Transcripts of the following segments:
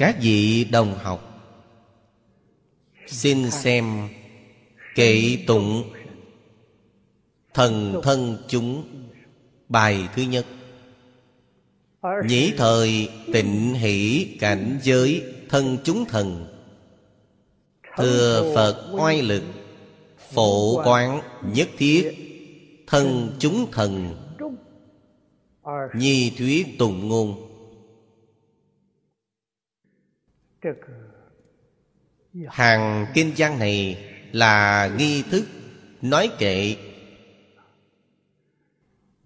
các vị đồng học. Xin xem kệ tụng thần thân chúng bài thứ nhất. Nhĩ thời tịnh hỷ cảnh giới thân chúng thần. Thừa phật oai lực, phổ quán nhất thiết thân chúng thần. Nhi thuyết tùng ngôn. Hàng kinh văn này là nghi thức nói kệ.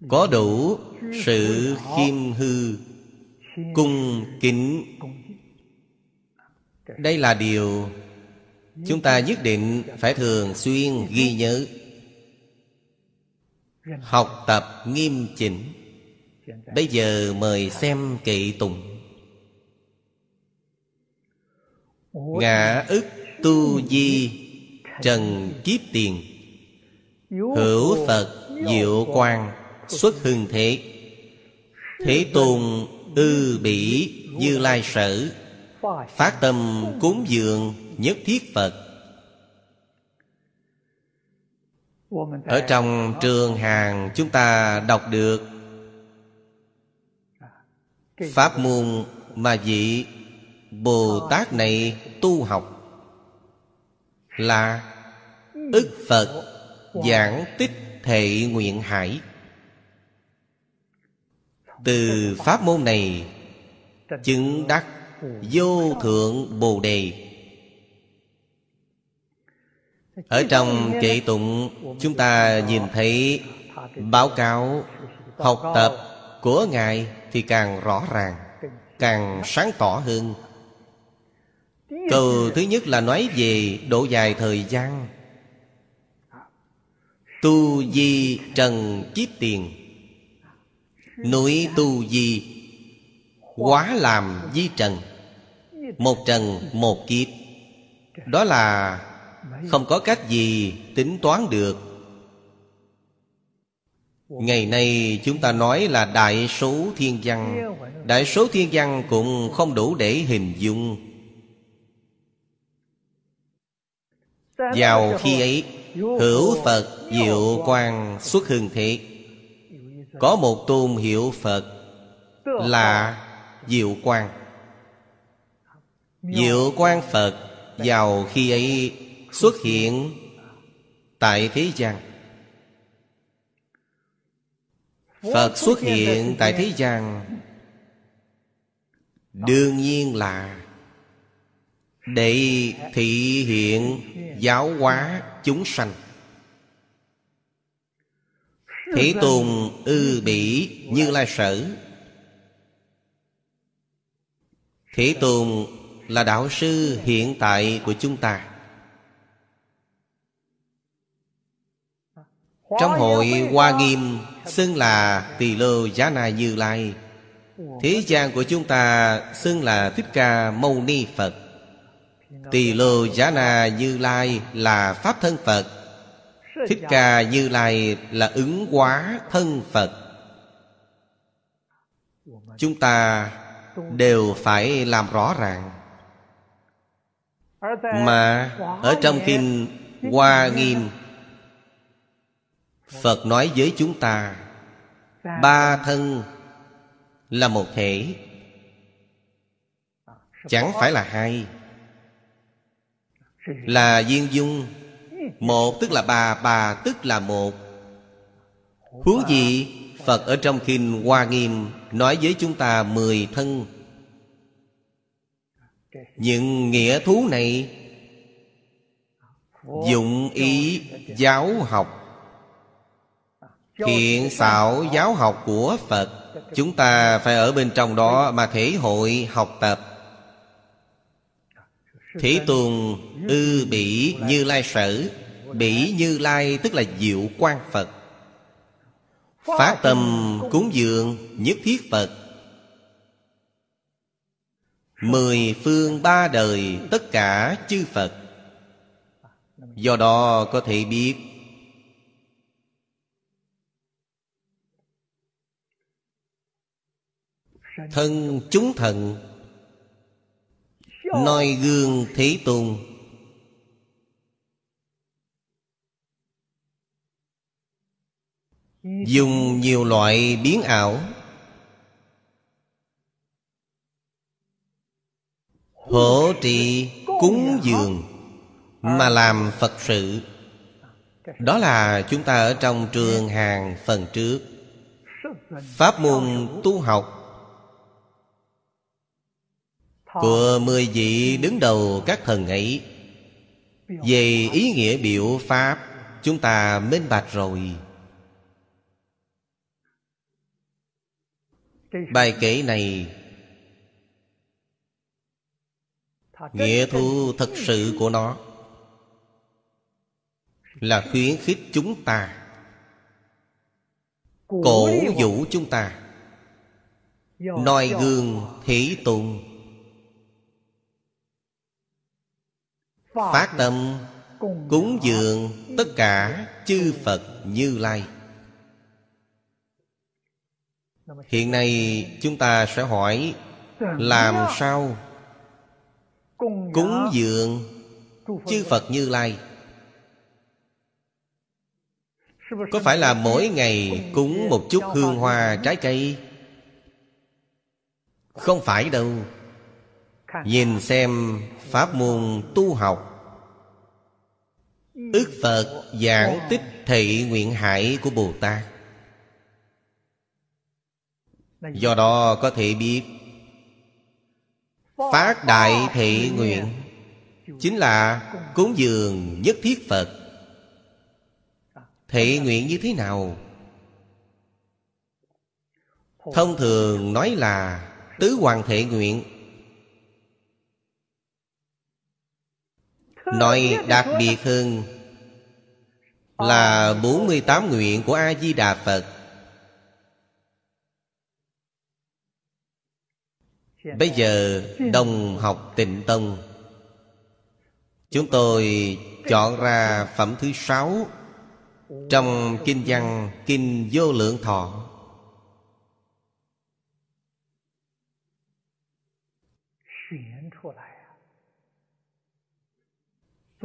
Có đủ sự khiêm hư, cung kính. Đây là điều chúng ta nhất định phải thường xuyên ghi nhớ. Học tập nghiêm chỉnh. Bây giờ mời xem kệ tùng ngã ức tu di trần kiếp tiền. Hữu phật diệu quang xuất hưng thế. Thế tôn ư bỉ như lai sở phát tâm cúng dường nhất thiết phật. Ở trong trường hàng chúng ta đọc được pháp môn mà vị bồ tát này tu học là ức phật giảng tích thệ nguyện hải. Từ pháp môn này chứng đắc vô thượng bồ đề. Ở trong kệ tụng, chúng ta nhìn thấy báo cáo học tập của ngài thì càng rõ ràng, càng sáng tỏ hơn câu thứ nhất là nói về độ dài thời gian. Tu di trần kiếp tiền. Núi tu di quá làm di trần. Một trần, một kiếp. Đó là không có cách gì tính toán được. Ngày nay chúng ta nói là đại số thiên văn. Đại số thiên văn cũng không đủ để hình dung. Vào khi ấy, hữu phật diệu quang xuất hương thế. Có một tôn hiệu phật là diệu quang. Diệu quang phật vào khi ấy xuất hiện tại thế gian. Phật xuất hiện tại thế gian đương nhiên là để thị hiện giáo hóa chúng sanh. Thế tôn ư bỉ như lai sở. Thế tôn là đạo sư hiện tại của chúng ta. Trong hội hoa nghiêm xưng là tỳ lô giá na như lai thế gian của chúng ta xưng là thích ca mâu ni phật tỳ lô giá na như lai là pháp thân phật. Thích ca như lai là ứng hóa thân phật. Chúng ta đều phải làm rõ ràng. Mà ở trong kinh hoa nghiêm, phật nói với chúng ta, ba thân là một thể. Chẳng phải là hai là viên dung. Một tức là ba ba tức là một. Huống gì phật ở trong kinh hoa nghiêm nói với chúng ta mười thân. Những nghĩa thú này dụng ý giáo học. Thiện xảo giáo học của phật, chúng ta phải ở bên trong đó mà thể hội học tập thế tôn ư bỉ như lai sở bỉ như lai tức là diệu quan phật. Phát tâm cúng dường nhất thiết phật. Mười phương ba đời tất cả chư Phật. Do đó có thể biết, Thân chúng thần noi gương Thế Tôn. Dùng nhiều loại biến ảo. Hỗ trị cúng dường Mà làm Phật sự. Đó là chúng ta ở trong trường hàng phần trước. Pháp môn tu học của mười vị đứng đầu các thần ấy. Về ý nghĩa biểu Pháp, Chúng ta minh bạch rồi. Bài kể này, Nghĩa thu thật sự của nó, Là khuyến khích chúng ta, Cổ vũ chúng ta, noi gương thế tùng Phát tâm, cúng dường tất cả chư Phật Như Lai. Hiện nay chúng ta sẽ hỏi, Làm sao Cúng dường Chư Phật Như Lai? Có phải là mỗi ngày cúng một chút hương hoa trái cây? Không phải đâu. Nhìn xem pháp môn tu học. Ước Phật giảng tích thị nguyện hải của Bồ Tát. Do đó có thể biết, Phát đại thị nguyện Chính là cúng dường nhất thiết Phật. Thị nguyện như thế nào? Thông thường nói là Tứ hoàng thị nguyện. Nói đặc biệt hơn Là 48 nguyện của A-di-đà Phật. Bây giờ đồng học tịnh tông, Chúng tôi chọn ra phẩm thứ sáu Trong kinh văn Kinh Vô Lượng Thọ.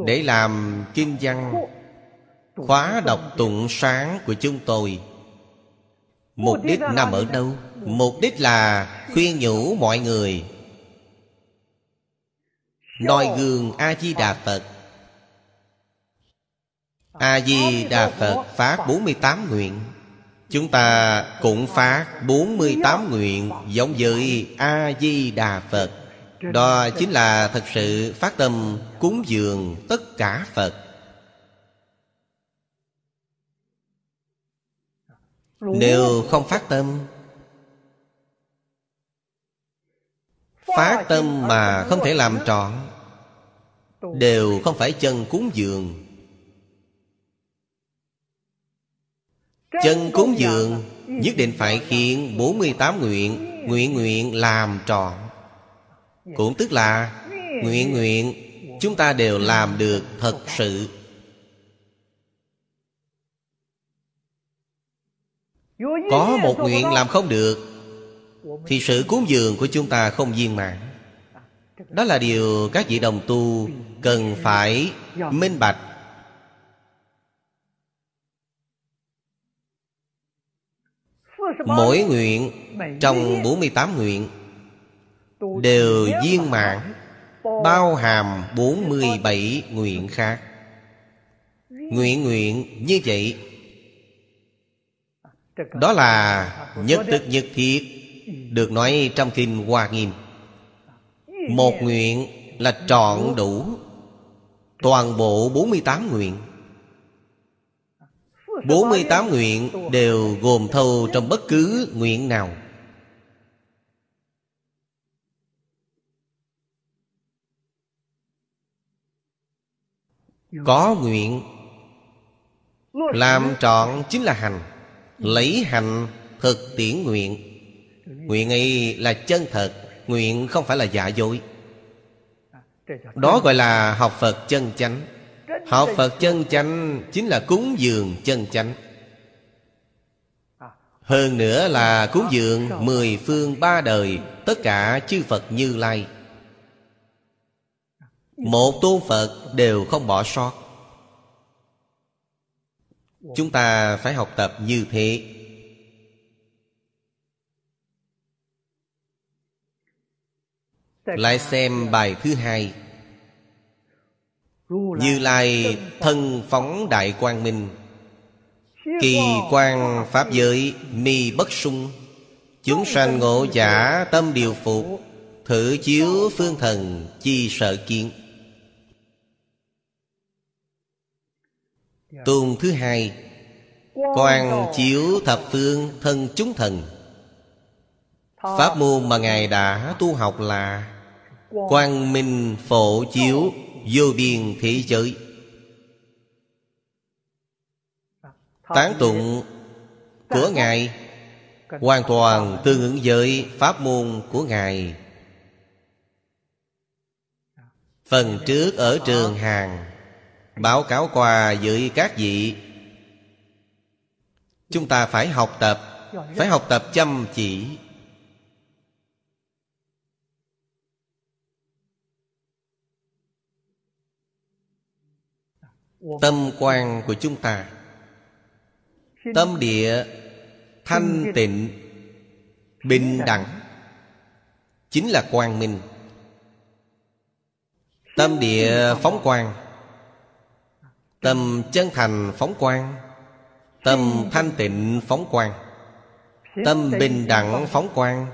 Để làm kinh văn, Khóa đọc tụng sáng của chúng tôi. Mục đích nằm ở đâu? Mục đích là khuyên nhủ mọi người. Noi gương A-di-đà Phật. A-di-đà Phật phát 48 nguyện. Chúng ta cũng phát 48 nguyện giống với A-di-đà Phật. Đó chính là thật sự phát tâm cúng dường tất cả Phật. Nếu không phát tâm Phát tâm mà không thể làm trọn, Đều không phải chân cúng dường. Chân cúng dường Nhất định phải khiến 48 nguyện Nguyện nguyện làm trọn. Cũng tức là Nguyện nguyện, Chúng ta đều làm được thật sự. Có một nguyện làm không được, Thì sự cúng dường của chúng ta không viên mãn. Đó là điều các vị đồng tu Cần phải minh bạch. Mỗi nguyện trong 48 nguyện Đều viên mãn Bao hàm 47 nguyện khác. Nguyện nguyện như vậy. Đó là nhất tức nhất thiết Được nói trong Kinh Hoa Nghiêm. Một nguyện là trọn đủ Toàn bộ 48 nguyện. 48 nguyện đều gồm thâu trong bất cứ nguyện nào Có nguyện Làm trọn chính là hành Lấy hành thực tiễn nguyện. Nguyện ấy là chân thật Nguyện không phải là giả dối. Đó gọi là học Phật chân chánh. Học Phật chân chánh Chính là cúng dường chân chánh. Hơn nữa là cúng dường Mười phương ba đời Tất cả chư Phật như Lai một tu Phật đều không bỏ sót. Chúng ta phải học tập như thế. Lại xem bài thứ hai. Như Lai thân phóng đại quang minh. Kỳ quan pháp giới mi bất sung. Chúng sanh ngộ giả tâm điều phục. Thử chiếu phương thần chi sợ kiến. Tôn thứ hai Quan chiếu thập phương thân chúng thần. Pháp môn mà Ngài đã tu học là Quang. minh phổ chiếu Vô biên thế giới. Tán tụng của Ngài Hoàn toàn tương ứng với Pháp môn của Ngài. Phần trước ở trường hàng Báo cáo qua với các vị. Chúng ta phải học tập, Phải học tập chăm chỉ. Tâm quan của chúng ta, Tâm địa thanh tịnh, Bình đẳng, Chính là quang minh. Tâm địa phóng quang Tâm chân thành phóng quang, Tâm thanh tịnh phóng quang, Tâm bình đẳng phóng quang,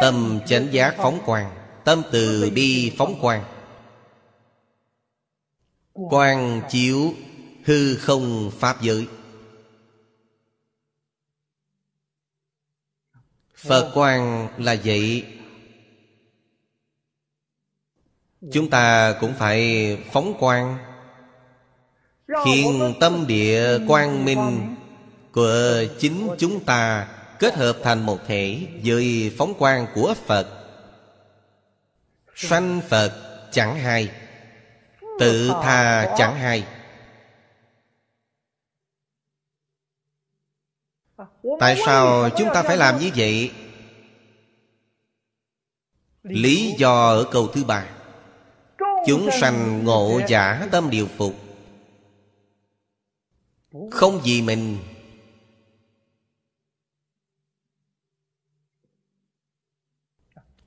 Tâm chánh giác phóng quang, Tâm từ bi phóng quang. Quang chiếu hư không pháp giới. Phật quang là vậy. Chúng ta cũng phải phóng quang. Khiến tâm địa quang minh Của chính chúng ta Kết hợp thành một thể Với phóng quang của Phật. Sanh Phật chẳng hay Tự tha chẳng hay Tại sao chúng ta phải làm như vậy? Lý do ở câu thứ ba. Chúng sanh ngộ giả tâm điều phục không vì mình.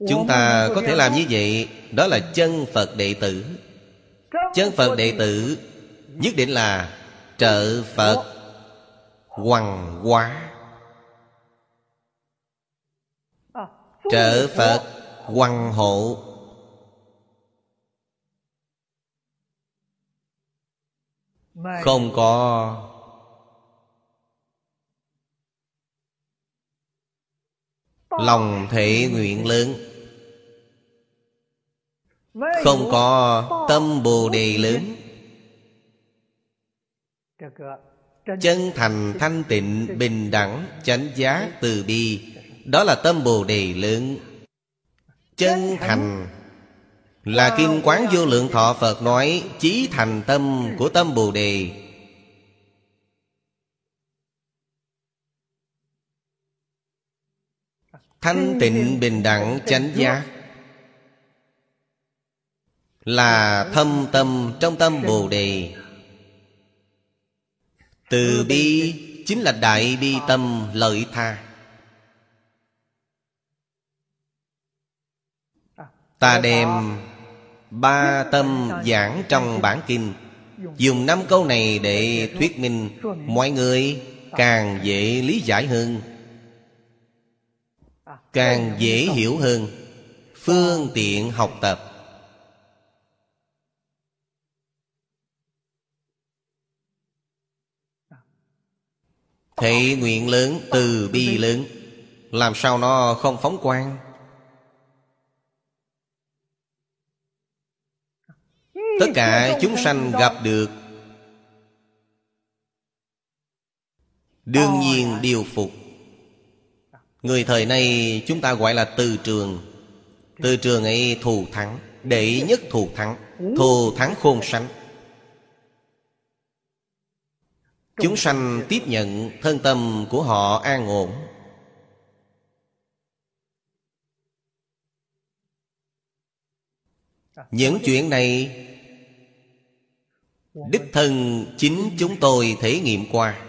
Chúng ta có thể làm như vậy, Đó là chân Phật đệ tử. Chân Phật đệ tử Nhất định là trợ Phật hoằng hóa. Trợ Phật hoằng hộ. Không có Lòng thể nguyện lớn. Không có tâm bồ đề lớn. Chân thành thanh tịnh bình đẳng chánh giác từ bi, Đó là tâm bồ đề lớn. Chân thành Là kim quán vô lượng thọ Phật nói, Chí thành tâm của tâm bồ đề. Thanh tịnh bình đẳng chánh giác. Là thâm tâm trong tâm bồ đề. Từ bi chính là đại bi tâm lợi tha. Ta đem ba tâm giảng trong bản kinh. Dùng năm câu này để thuyết minh Mọi người càng dễ lý giải hơn. Càng dễ hiểu hơn. Phương tiện học tập. Thị nguyện lớn từ bi lớn. Làm sao nó không phóng quang? Tất cả chúng sanh gặp được. Đương nhiên điều phục Người thời nay chúng ta gọi là từ trường. Từ trường ấy thù thắng Đệ nhất thù thắng Thù thắng khôn sanh. Chúng sanh tiếp nhận thân tâm của họ an ổn. Những chuyện này Đích thân chính chúng tôi thể nghiệm qua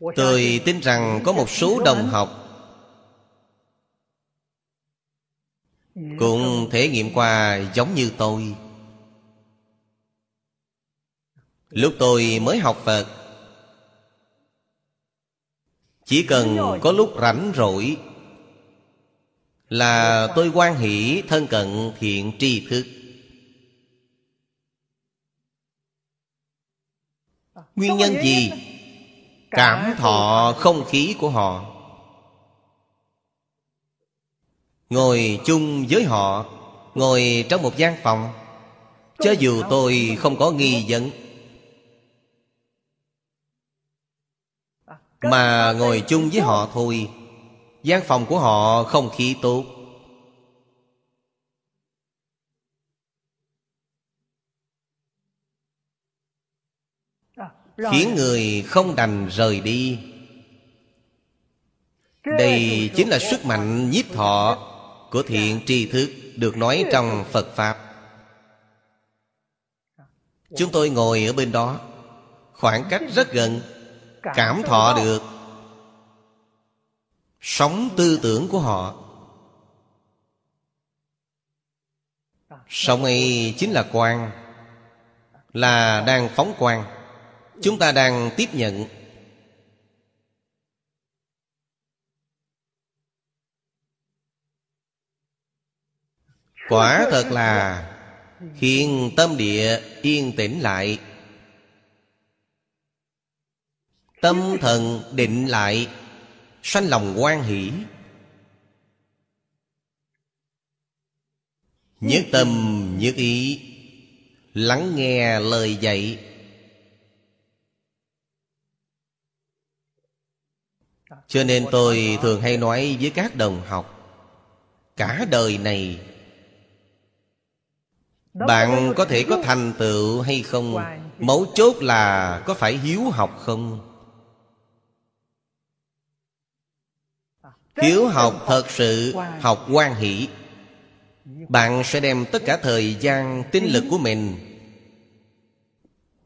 Tôi tin rằng có một số đồng học Cũng thể nghiệm qua giống như tôi Lúc tôi mới học Phật, Chỉ cần có lúc rảnh rỗi Là tôi quan hỷ thân cận thiện tri thức Nguyên nhân gì? Cảm thọ không khí của họ. Ngồi chung với họ Ngồi trong một gian phòng Cho dù tôi không có nghi vấn. Mà ngồi chung với họ thôi gian phòng của họ không khí tốt Khiến người không đành rời đi. Đây chính là sức mạnh nhiếp thọ Của thiện tri thức Được nói trong Phật Pháp. Chúng tôi ngồi ở bên đó Khoảng cách rất gần Cảm thọ được. Sống tư tưởng của họ. Sống ấy chính là quang Là đang phóng quang Chúng ta đang tiếp nhận. Quả thật là Khiến tâm địa yên tĩnh lại. Tâm thần định lại, Sanh lòng quan hỷ. Nhất tâm nhất ý, Lắng nghe lời dạy. Cho nên tôi thường hay nói với các đồng học, Cả đời này, Bạn có thể có thành tựu hay không? Mấu chốt là có phải hiếu học không? Hiếu học thật sự học quan hỷ. Bạn sẽ đem tất cả thời gian, tinh lực của mình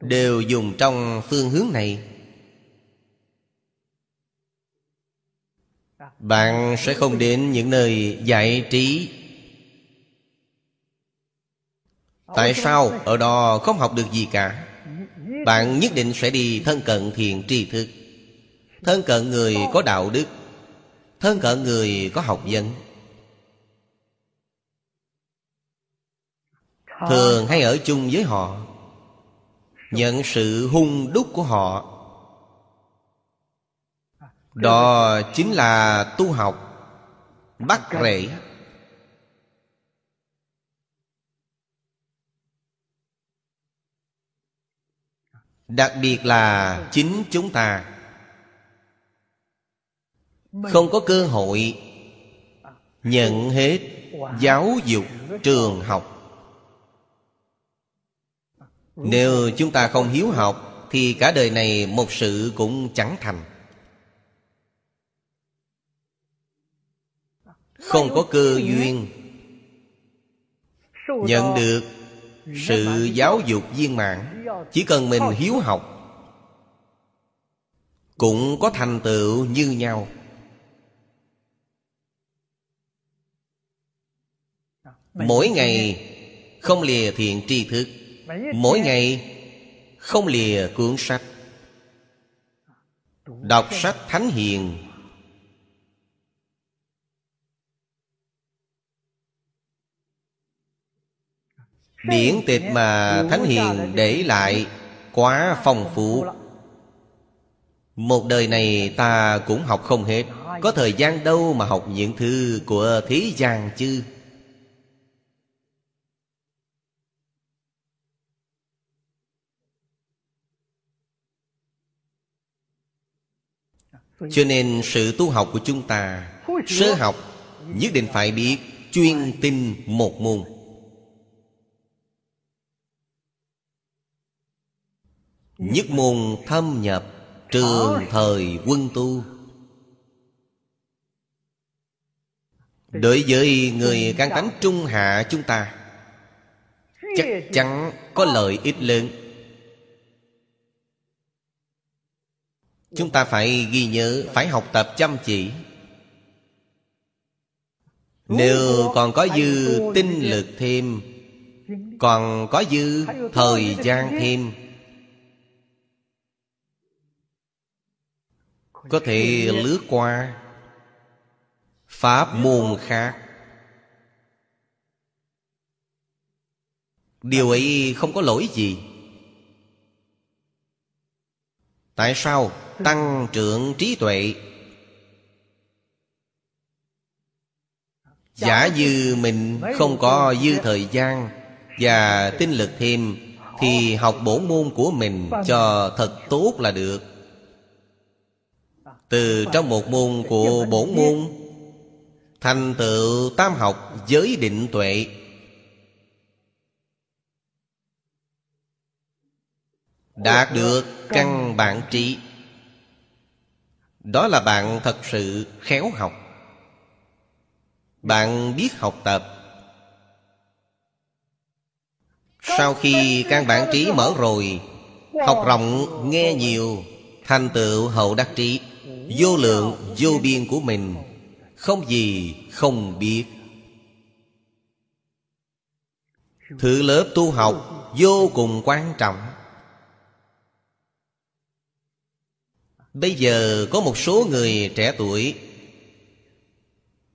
Đều dùng trong phương hướng này. Bạn sẽ không đến những nơi giải trí. Tại sao ở đó không học được gì cả? Bạn nhất định sẽ đi thân cận thiền tri thức. Thân cận người có đạo đức. Thân cận người có học vấn. Thường hay ở chung với họ. Nhận sự hung đúc của họ Đó chính là tu học Bắt rễ. Đặc biệt là chính chúng ta. Không có cơ hội Nhận hết giáo dục trường học. Nếu chúng ta không hiếu học Thì cả đời này một sự cũng chẳng thành Không có cơ duyên. Nhận được sự giáo dục viên mãn Chỉ cần mình hiếu học Cũng có thành tựu như nhau. Mỗi ngày không lìa thiện tri thức. Mỗi ngày không lìa cuốn sách. Đọc sách thánh hiền Điển tịch mà Thánh Hiền để lại Quá phong phú. Một đời này ta cũng học không hết. Có thời gian đâu mà học những thư của thế gian chứ? Cho nên sự tu học của chúng ta sơ học nhất định phải biết chuyên tinh một môn nhất môn thâm nhập trường thời quân tu. Đối với người căn tánh trung hạ chúng ta chắc chắn có lợi ích lớn. Chúng ta phải ghi nhớ phải học tập chăm chỉ. Nếu còn có dư tinh lực thêm còn có dư thời gian thêm có thể lướt qua pháp môn khác. Điều ấy không có lỗi gì. Tại sao tăng trưởng trí tuệ? Giả như mình không có dư thời gian và tinh lực thêm thì học bổ môn của mình cho thật tốt là được từ trong một môn của bổn môn, thành tựu tam học giới định tuệ. Đạt được căn bản trí. Đó là bạn thật sự khéo học. Bạn biết học tập. Sau khi căn bản trí mở rồi, học rộng, nghe nhiều, thành tựu hậu đắc trí vô lượng, vô biên của mình, không gì không biết. Thứ lớp tu học vô cùng quan trọng. Bây giờ có một số người trẻ tuổi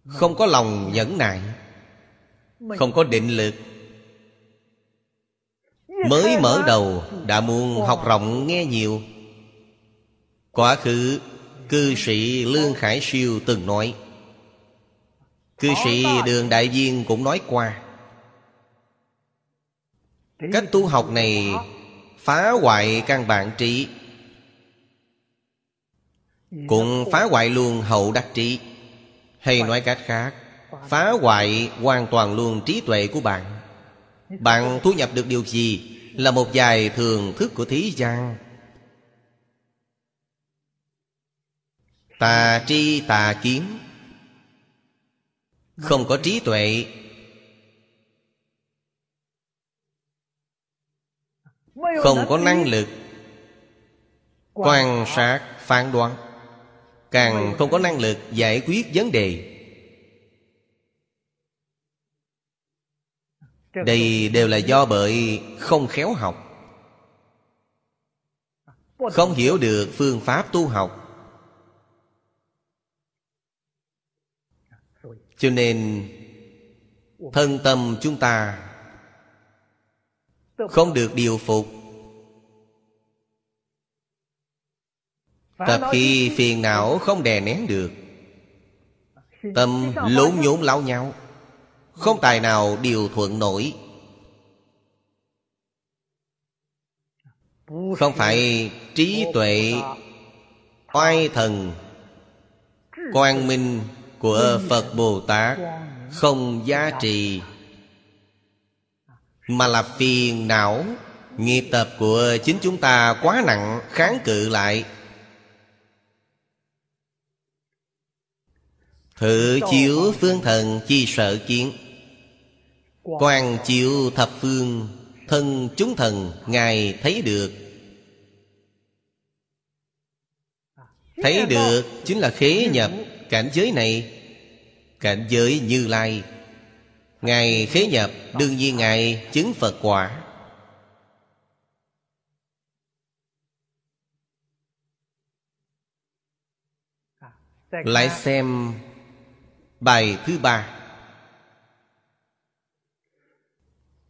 Không có lòng nhẫn nại, Không có định lực, Mới mở đầu đã muốn học rộng nghe nhiều. Quá khứ cư sĩ Lương Khải Siêu từng nói, Cư sĩ Đường Đại Viên cũng nói qua, Cách tu học này phá hoại căn bản trí, Cũng phá hoại luôn hậu đắc trí, Hay nói cách khác, Phá hoại hoàn toàn luôn trí tuệ của bạn. Bạn thu nhập được điều gì Là một vài thường thức của thế gian. Tà tri tà kiến. Không có trí tuệ. Không có năng lực. Quan sát, phán đoán. Càng không có năng lực giải quyết vấn đề. Đây đều là do bởi không khéo học. Không hiểu được phương pháp tu học. Cho nên, thân tâm chúng ta không được điều phục. Tập khi phiền não không đè nén được, tâm lốn nhốn láo nhau, không tài nào điều thuận nổi. Không phải trí tuệ, oai thần, quang minh của phật bồ tát không giá trị, mà là phiền não. Nghiệp tập của chính chúng ta quá nặng, kháng cự lại. Thử chiếu phương thần chi sợ kiến. Quan chiếu thập phương, thân chúng thần, ngài thấy được. Thấy được chính là khế nhập cảnh giới này cảnh giới như lai. Ngài khế nhập, đương nhiên ngài chứng phật quả. Lại xem bài thứ ba.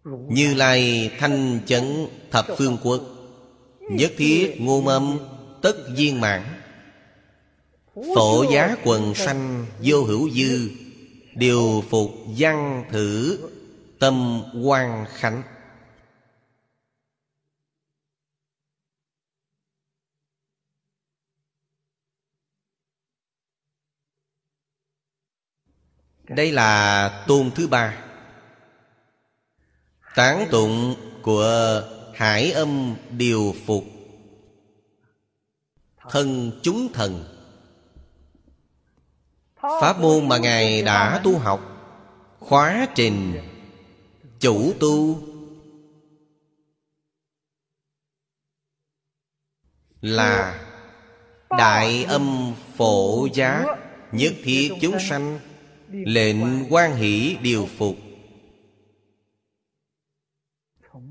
Như lai thanh chấn thập phương quốc, nhất thiết ngôn âm tất viên mãn tổ giá quần sanh vô hữu dư Điều phục văn thử tâm quan khánh. Đây là tôn thứ ba. Tán tụng của hải âm điều phục. Thân chúng thần pháp môn mà ngài đã tu học. Khóa trình. Chủ tu. Là đại âm phổ giá nhất thiết chúng sanh, lệnh quan hỷ điều phục.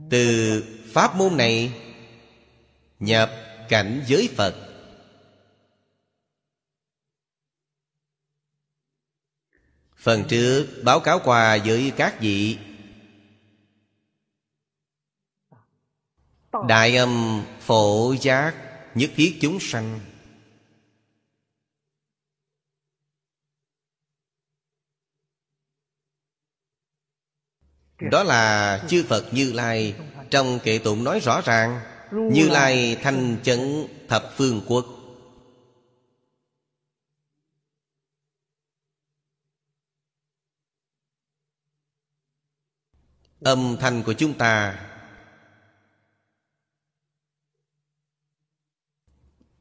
Từ pháp môn này, nhập cảnh giới phật. Phần trước, báo cáo qua với các vị. Đại âm phổ giác nhất thiết chúng sanh. Đó là chư Phật Như Lai. Trong kệ tụng nói rõ ràng, Như Lai thanh chấn thập phương quốc. Âm thanh của chúng ta.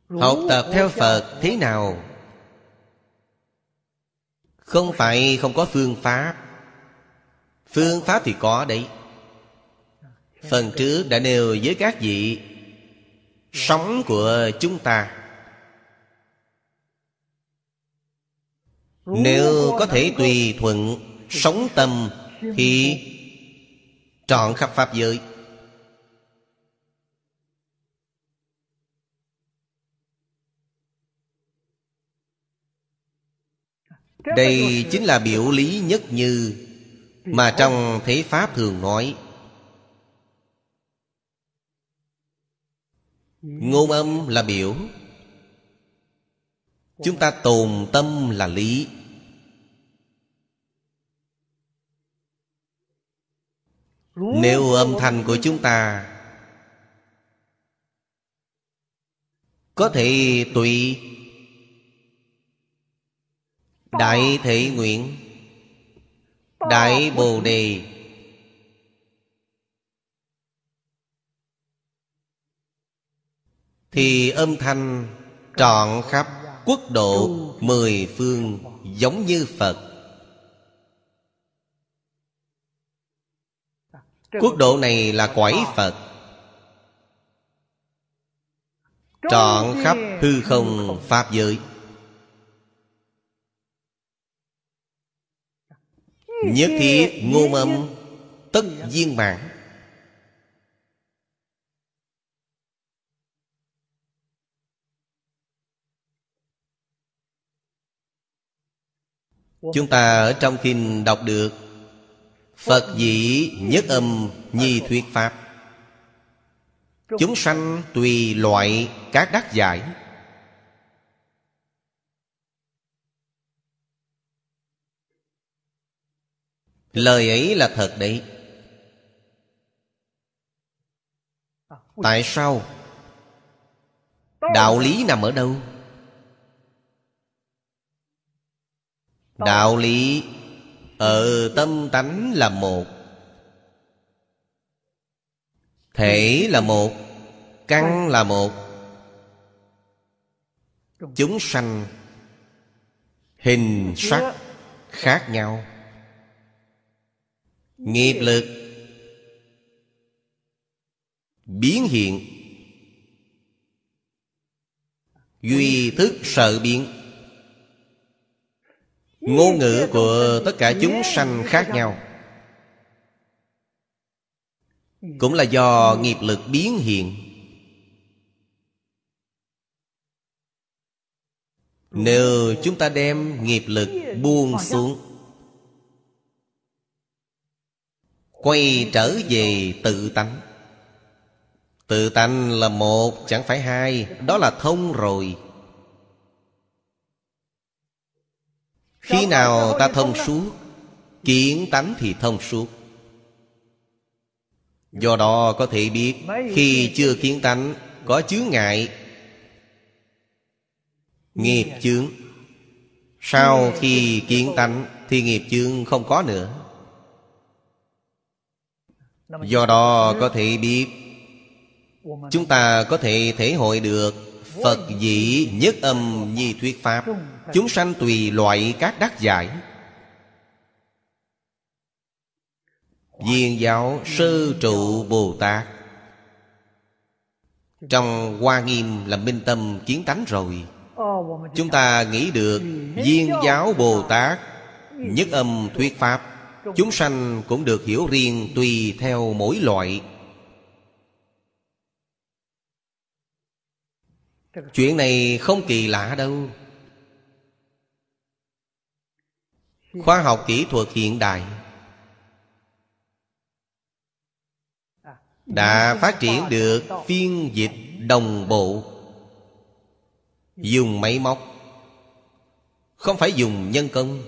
Học tập theo Phật thế nào? Không phải không có phương pháp. Phương pháp thì có đấy. Phần trước đã nêu với các vị Sống của chúng ta. Nếu có thể tùy thuận Sống tâm Thì Trọn khắp Pháp giới. Đây chính là biểu lý nhất như Mà trong Thế Pháp thường nói. Ngôn âm là biểu. Chúng ta tồn tâm là lý. Nếu âm thanh của chúng ta Có thể tùy Đại thể nguyện, Đại Bồ Đề, Thì âm thanh trọn khắp quốc độ mười phương giống như Phật. Quốc độ này là quải Phật. Trọn khắp hư không Pháp giới. Nhất thiết ngôn âm Tất viên mạng Chúng ta ở trong kinh đọc được Phật dĩ nhất âm nhi thuyết Pháp Chúng sanh tùy loại các đắc giải Lời ấy là thật đấy Tại sao? Đạo lý nằm ở đâu? Đạo lý ở tâm tánh là một. Thể là một, căn là một. Chúng sanh, hình sắc khác nhau. Nghiệp lực, biến hiện. Duy thức sợ biến ngôn ngữ của tất cả chúng sanh khác nhau. Cũng là do nghiệp lực biến hiện. Nếu chúng ta đem nghiệp lực buông xuống quay trở về tự tánh. Tự tánh là một chẳng phải hai đó là thông rồi Khi nào ta thông suốt, Kiến tánh thì thông suốt. Do đó có thể biết, Khi chưa kiến tánh, Có chướng ngại. Nghiệp chướng. Sau khi kiến tánh, Thì nghiệp chướng không có nữa. Do đó có thể biết, Chúng ta có thể thể hội được Phật dĩ nhất âm nhi thuyết Pháp. Chúng sanh tùy loại các đắc giải. Viên giáo sư trụ Bồ Tát. Trong Hoa Nghiêm là minh tâm kiến tánh rồi. Chúng ta nghĩ được Viên giáo Bồ Tát, Nhất âm thuyết Pháp. Chúng sanh cũng được hiểu riêng Tùy theo mỗi loại. Chuyện này không kỳ lạ đâu. Khoa học kỹ thuật hiện đại Đã phát triển được phiên dịch đồng bộ. Dùng máy móc, Không phải dùng nhân công.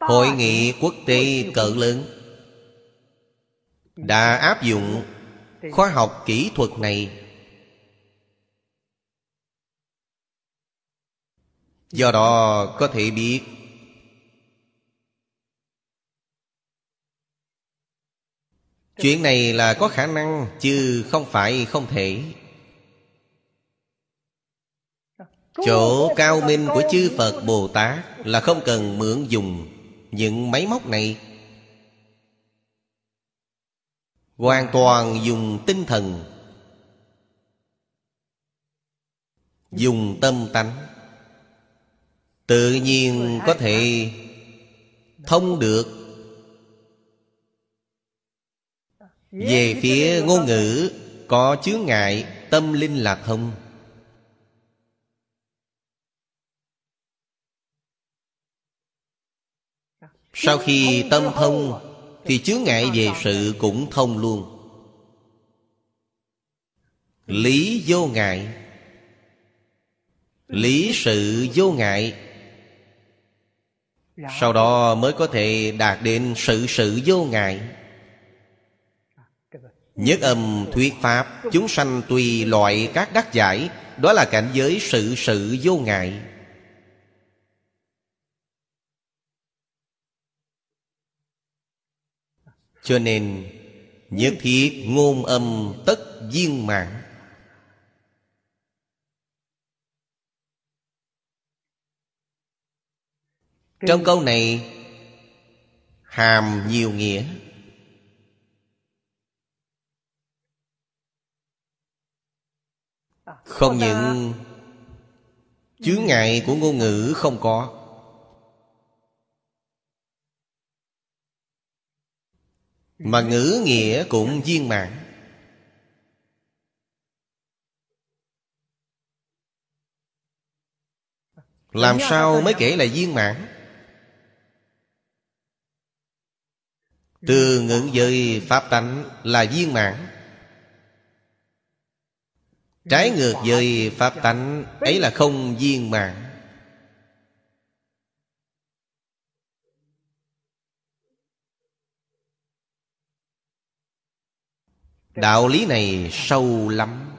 Hội nghị quốc tế cỡ lớn Đã áp dụng khoa học kỹ thuật này. Do đó có thể biết. Chuyện này là có khả năng, Chứ không phải không thể. Chỗ cao minh của chư Phật Bồ Tát Là không cần mượn dùng Những máy móc này. Hoàn toàn dùng tinh thần, Dùng tâm tánh. Tự nhiên có thể Thông được. Về phía ngôn ngữ, Có chướng ngại Tâm linh lạc thông Sau khi tâm thông, Thì chướng ngại về sự cũng thông luôn. Lý vô ngại. Lý sự vô ngại Dạ. Sau đó mới có thể đạt đến sự sự vô ngại. Nhất âm thuyết Pháp, Chúng sanh tùy loại các đắc giải, Đó là cảnh giới sự sự vô ngại. Cho nên, Nhất thiết ngôn âm tất viên mạng. Trong câu này Hàm nhiều nghĩa. Không những Chướng ngại của ngôn ngữ không có. Mà ngữ nghĩa cũng viên mãn. Làm sao mới kể là viên mãn Từ ngữ giới Pháp tánh là viên mãn. Trái ngược với Pháp tánh, Ấy là không viên mãn. Đạo lý này sâu lắm.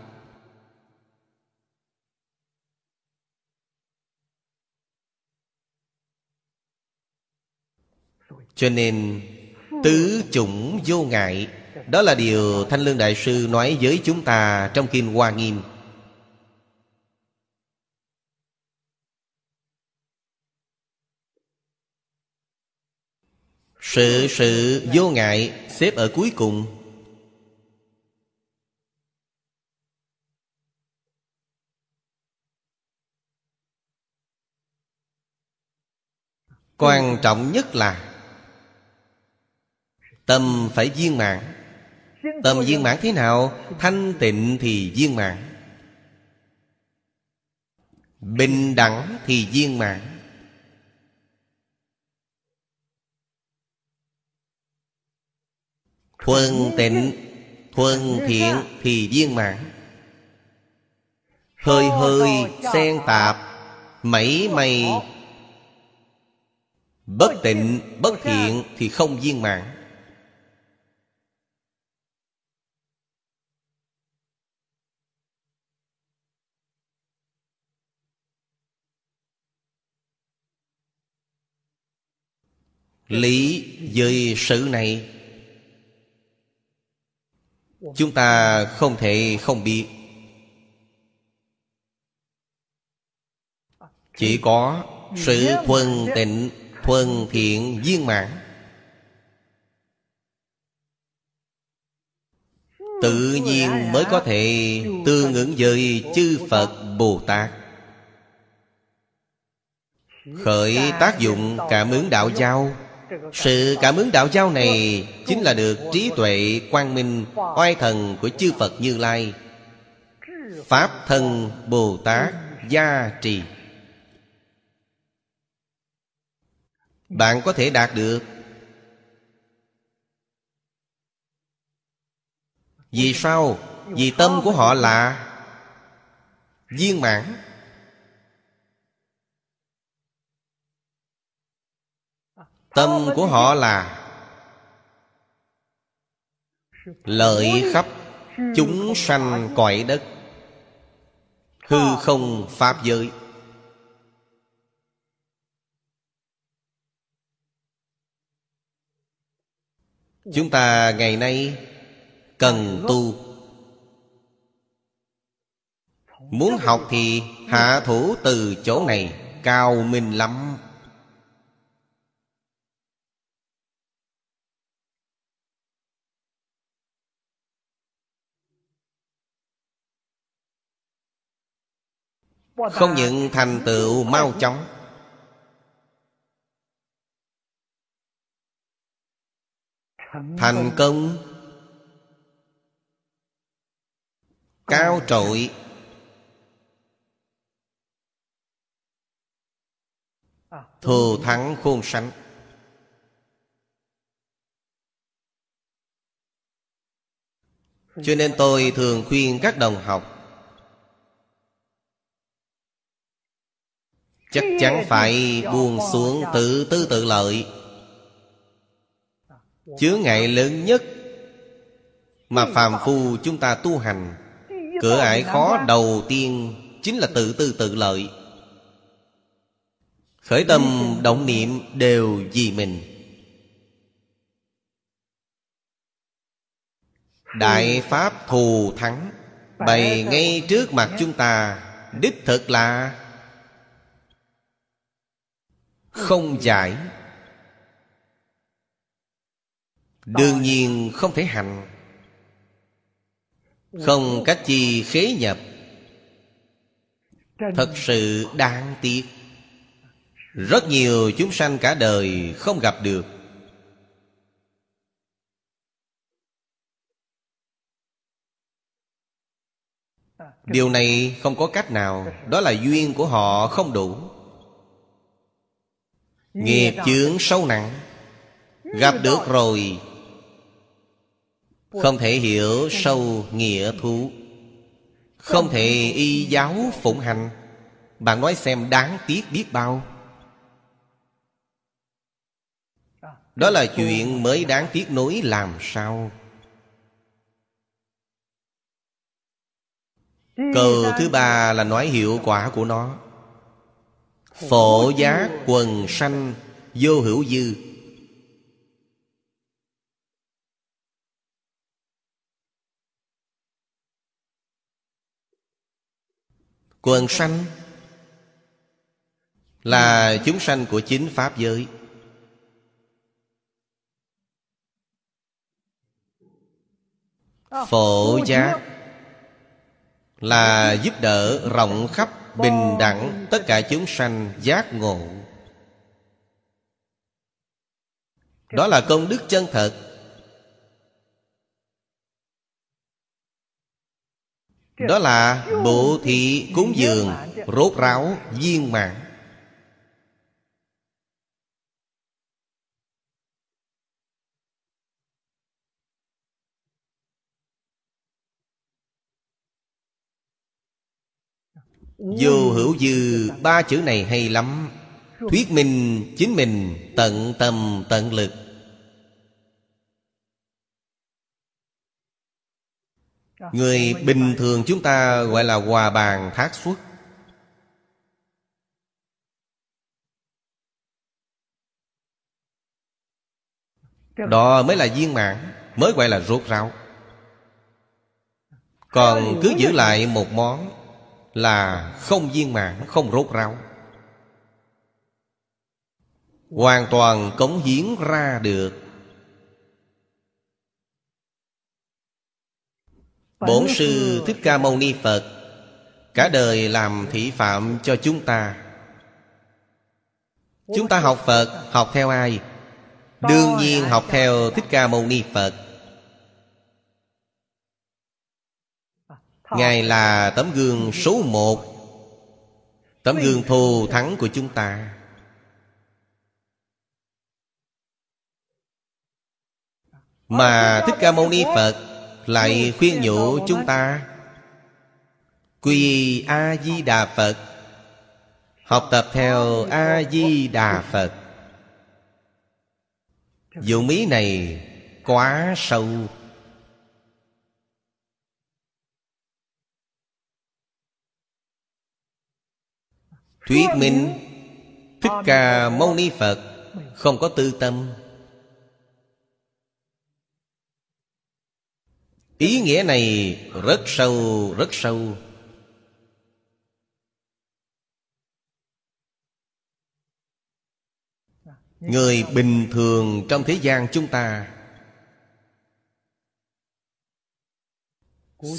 Cho nên Tứ chủng vô ngại. Đó là điều Thanh Lương Đại Sư nói với chúng ta Trong Kinh Hoa Nghiêm. Sự sự vô ngại Xếp ở cuối cùng. Quan trọng nhất là Tâm phải viên mãn. Tâm viên mãn thế nào Thanh tịnh thì viên mãn. Bình đẳng thì viên mãn. Thuần tịnh Thuần thiện thì viên mãn. Hơi hơi xen tạp Mảy may Bất tịnh, bất thiện thì không viên mãn lý với sự này. Chúng ta không thể không biết. Chỉ có sự thuần tịnh, thuần thiện, viên mãn. Tự nhiên mới có thể tương ứng với chư phật bồ tát. Khởi tác dụng cảm ứng đạo giao sự cảm ứng đạo giao này chính là được trí tuệ quang minh, oai thần của chư phật như lai. Pháp thân bồ tát gia trì. Bạn có thể đạt được vì sao? Vì tâm của họ là viên mãn. Tâm của họ là lợi khắp chúng sanh cõi đất hư không pháp giới. Chúng ta ngày nay cần tu. Muốn học thì hạ thủ từ chỗ này cao minh lắm không những thành tựu mau chóng. Thành công. Cao trội. Thù thắng khôn sánh. Cho nên tôi thường khuyên các đồng học chắc chắn phải buông xuống tự tư tự lợi. Chướng ngại lớn nhất mà phàm phu chúng ta tu hành cửa ải khó đầu tiên chính là tự tư tự lợi. Khởi tâm động niệm đều vì mình. Đại pháp thù thắng bày ngay trước mặt chúng ta, đích thực là không giải. Đương nhiên không thể hành. Không cách chi khế nhập. Thật sự đáng tiếc. Rất nhiều chúng sanh cả đời không gặp được. Điều này không có cách nào. Đó là duyên của họ không đủ nghiệp chướng sâu nặng. Gặp được rồi. Không thể hiểu sâu nghĩa thú. Không thể y giáo phụng hành. Bạn nói xem đáng tiếc biết bao. Đó là chuyện mới đáng tiếc nối làm sao? Cờ thứ ba là nói hiệu quả của nó Phổ giá quần sanh Vô hữu dư. Quần sanh Là chúng sanh của chính Pháp giới. Phổ giác Là giúp đỡ rộng khắp Bình đẳng, tất cả chúng sanh giác ngộ. Đó là công đức chân thật. Đó là bộ thị cúng dường, Rốt ráo, viên mạng Vô hữu dư, ba chữ này hay lắm. Thuyết minh, chính mình tận tâm, tận lực. Người bình thường chúng ta gọi là hòa bàn thác xuất Đó mới là viên mãn, Mới gọi là rốt ráo. Còn cứ giữ lại một món là không viên mãn, Không rốt ráo. Hoàn toàn cống hiến ra được. Bổn sư Thích Ca Mâu Ni Phật, Cả đời làm thị phạm cho chúng ta. Chúng ta học Phật, Học theo ai? Đương nhiên học theo Thích Ca Mâu Ni Phật. Ngài là tấm gương số một. Tấm gương thù thắng của chúng ta. Mà Thích Ca Mâu Ni Phật Lại khuyên nhủ chúng ta Quy A-di-đà Phật. Học tập theo A-di-đà Phật. Dụng ý này quá sâu Thuyết minh. Thích Ca Mâu Ni Phật Không có tư tâm. Ý nghĩa này rất sâu, rất sâu. Người bình thường trong thế gian chúng ta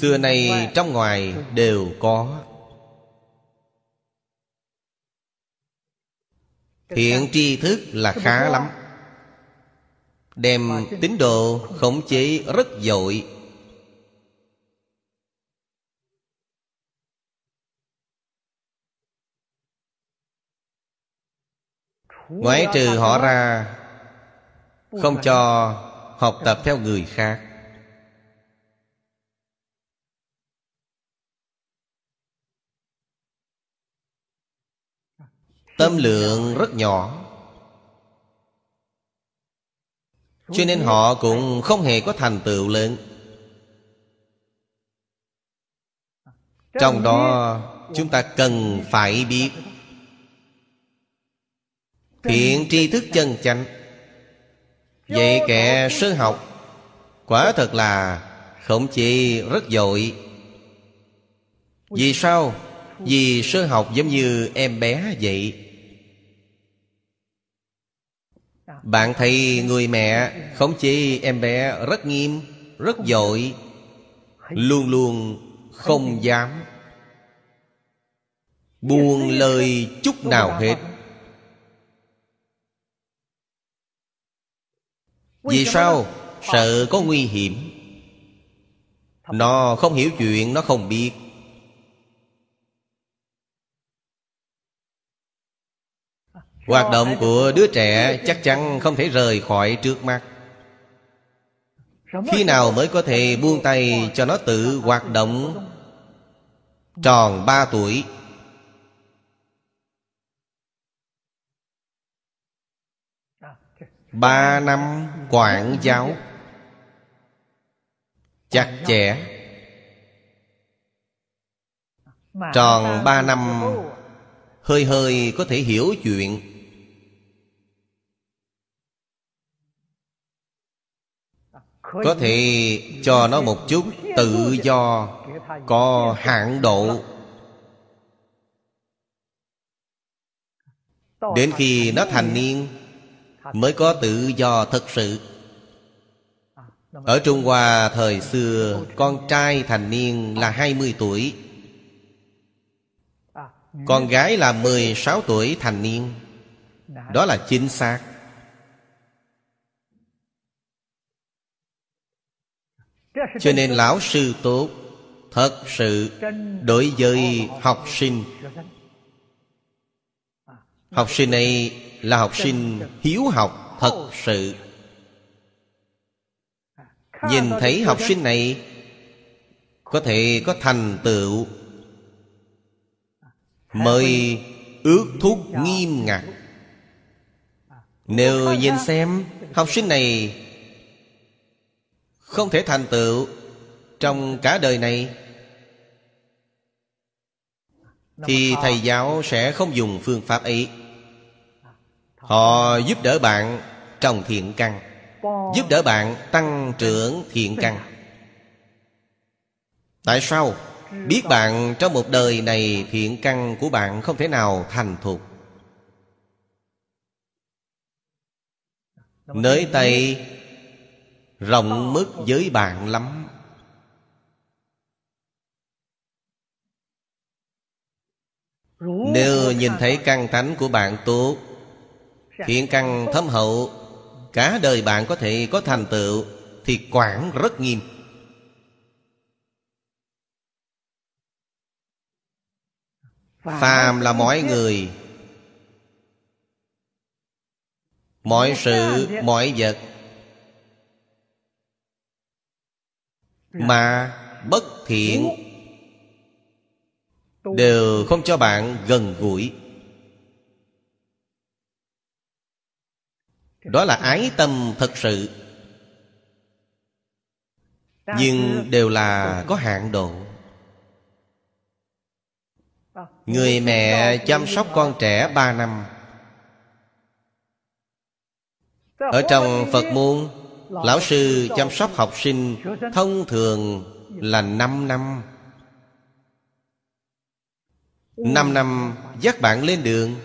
Xưa nay trong ngoài đều có Thiện tri thức là khá lắm. Đem tín đồ khống chế rất dội. Ngoại trừ họ ra Không cho học tập theo người khác Tâm lượng rất nhỏ. Cho nên họ cũng không hề có thành tựu lớn. Trong đó, chúng ta cần phải biết Thiện tri thức chân chánh. Vậy kẻ sơ học, Quả thật là khổng chỉ rất dội Vì sao? Vì sơ học giống như em bé vậy. Bạn thấy người mẹ khống chế em bé, rất nghiêm, Rất dội, Luôn luôn không dám Buông lời chút nào hết. Vì sao? Sợ có nguy hiểm. Nó không hiểu chuyện, Nó không biết. Hoạt động của đứa trẻ chắc chắn không thể rời khỏi trước mắt. Khi nào mới có thể buông tay cho nó tự hoạt động? Tròn ba tuổi. Ba năm quản giáo. Chặt chẽ. Tròn ba năm, Hơi hơi có thể hiểu chuyện. Có thể cho nó một chút tự do Có hạn độ. Đến khi nó thành niên Mới có tự do thật sự. Ở Trung Hoa thời xưa Con trai thành niên là 20 tuổi. Con gái là 16 tuổi thành niên. Đó là chính xác Cho nên lão sư tốt Thật sự Đối với học sinh. Học sinh này là học sinh hiếu học, thật sự. Nhìn thấy học sinh này, Có thể có thành tựu Mời ước thúc nghiêm ngặt. Nếu nhìn xem, Học sinh này không thể thành tựu Trong cả đời này. Thì thầy giáo sẽ không dùng phương pháp ấy. Họ giúp đỡ bạn trồng thiện căn, Giúp đỡ bạn tăng trưởng thiện căn. Tại sao? Biết bạn trong một đời này, thiện căn của bạn không thể nào thành thục. Nơi tay Rộng mức với bạn lắm. Nếu nhìn thấy căn tánh của bạn tốt Thiện căn thâm hậu Cả đời bạn có thể có thành tựu Thì quản rất nghiêm. Phàm là mọi người Mọi sự, mọi vật Mà bất thiện Đều không cho bạn gần gũi. Đó là ái tâm thật sự. Nhưng đều là có hạn độ. Người mẹ chăm sóc con trẻ ba năm. Ở trong Phật môn Lão sư chăm sóc học sinh Thông thường là 5 năm. Năm năm dắt bạn lên đường.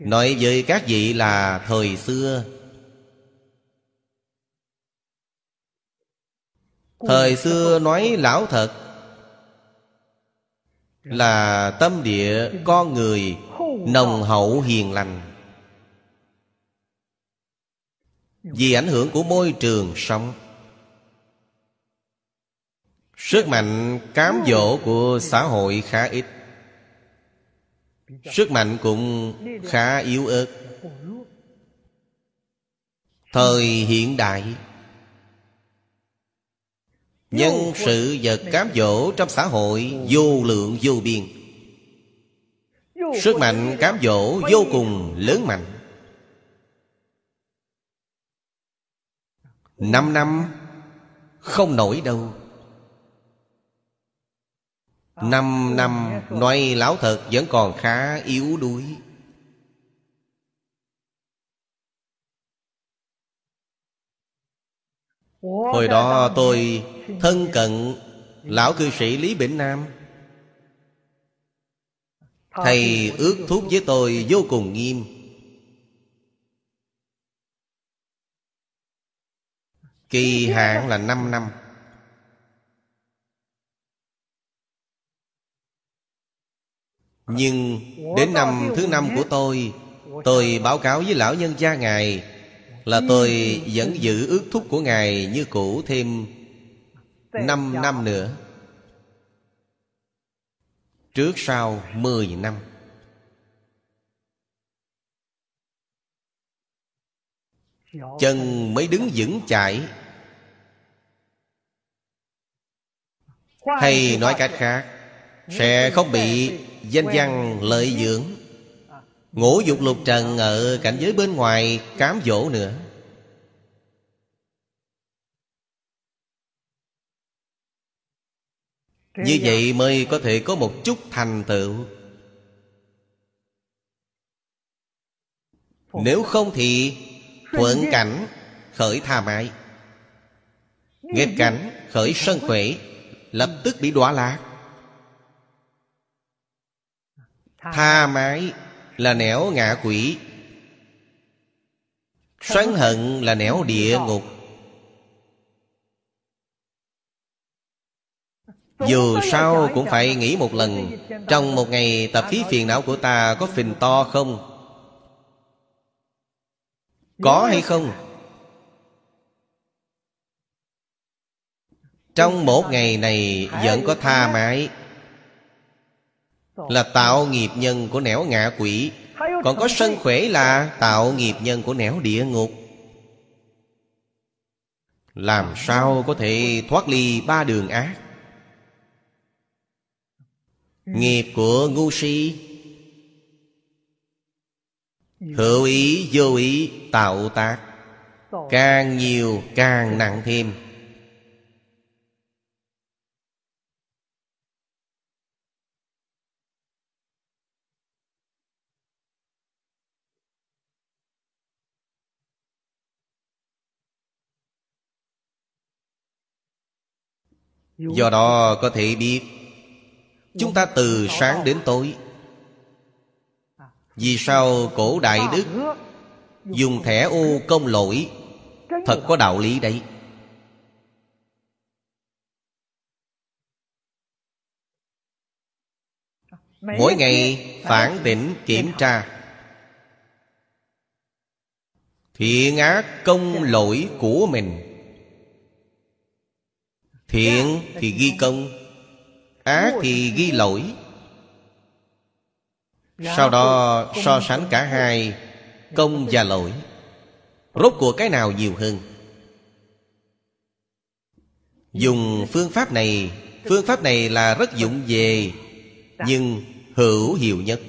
Nói với các vị là thời xưa. Thời xưa nói lão thật Là tâm địa con người Nồng hậu hiền lành. Vì ảnh hưởng của môi trường sống. Sức mạnh cám dỗ của xã hội khá ít. Sức mạnh cũng khá yếu ớt. Thời hiện đại. Nhân sự vật cám dỗ trong xã hội vô lượng vô biên. Sức mạnh cám dỗ vô cùng lớn mạnh. Năm năm. Không nổi đâu. Năm năm nói lão thật vẫn còn khá yếu đuối. Hồi đó tôi thân cận Lão cư sĩ Lý Bỉnh Nam. Thầy ước thúc với tôi vô cùng nghiêm Kỳ hạn là 5 năm. Nhưng đến năm thứ năm của tôi Tôi báo cáo với lão nhân gia Ngài Là tôi vẫn giữ ước thúc của Ngài như cũ thêm năm năm nữa. Trước sau mười năm. Chân mới đứng vững chãi. Hay nói cách khác, Sẽ không bị danh văn lợi dưỡng. Ngũ dục lục trần ở cảnh giới bên ngoài cám dỗ nữa. Như vậy mới có thể có một chút thành tựu. Nếu không thì Thuận cảnh khởi tha mái, Nghịch cảnh khởi sân khỏe Lập tức bị đọa lạc Tha mái là nẻo ngạ quỷ Xoắn hận là nẻo địa ngục Dù sao cũng phải nghĩ một lần Trong một ngày tập khí phiền não của ta có phình to không? Có hay không? Trong một ngày này vẫn có tha mái. Là tạo nghiệp nhân của nẻo ngạ quỷ. Còn có sân khỏe là tạo nghiệp nhân của nẻo địa ngục. Làm sao có thể thoát ly ba đường ác? Nghiệp của ngu si. Hữu ý vô ý tạo tác. Càng nhiều càng nặng thêm. Do đó có thể biết Chúng ta từ sáng đến tối. Vì sao cổ đại đức Dùng thẻ ô công lỗi? Thật có đạo lý đấy. Mỗi ngày phản tỉnh kiểm tra. Thiện ác công lỗi của mình Thiện thì ghi công Ác thì ghi lỗi. Sau đó so sánh cả hai Công và lỗi. Rốt cuộc cái nào nhiều hơn? Dùng phương pháp này Phương pháp này là rất dụng về Nhưng hữu hiệu nhất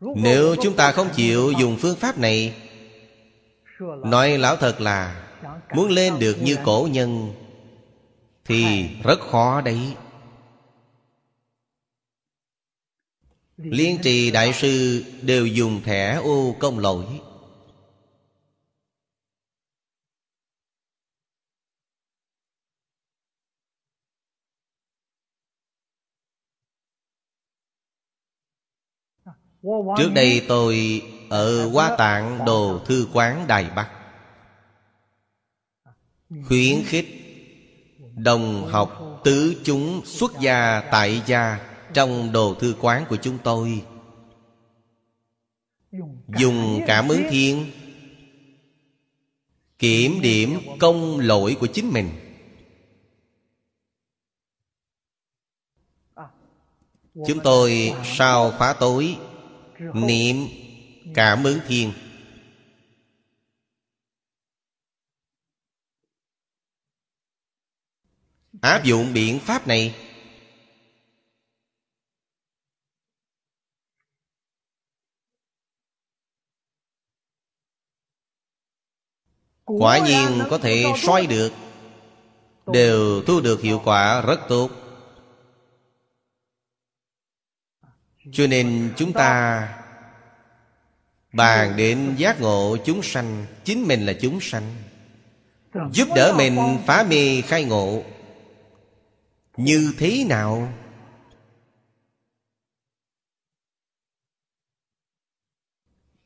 Nếu chúng ta không chịu dùng phương pháp này Nói lão thật là Muốn lên được như cổ nhân Thì rất khó đấy. Liên trì đại sư đều dùng thẻ ô công lỗi Trước đây tôi ở Hoa Tạng Đồ Thư Quán Đài Bắc. Khuyến khích Đồng học tứ chúng xuất gia tại gia Trong đồ thư quán của chúng tôi. Dùng cảm ứng thiên, Kiểm điểm công lỗi của chính mình. Chúng tôi sau khóa tối Niệm, cảm ứng thiên Áp dụng biện pháp này. Quả nhiên có thể soi được. Đều thu được hiệu quả rất tốt. Cho nên chúng ta Bàn đến giác ngộ chúng sanh, Chính mình là chúng sanh. Giúp đỡ mình phá mê khai ngộ. Như thế nào?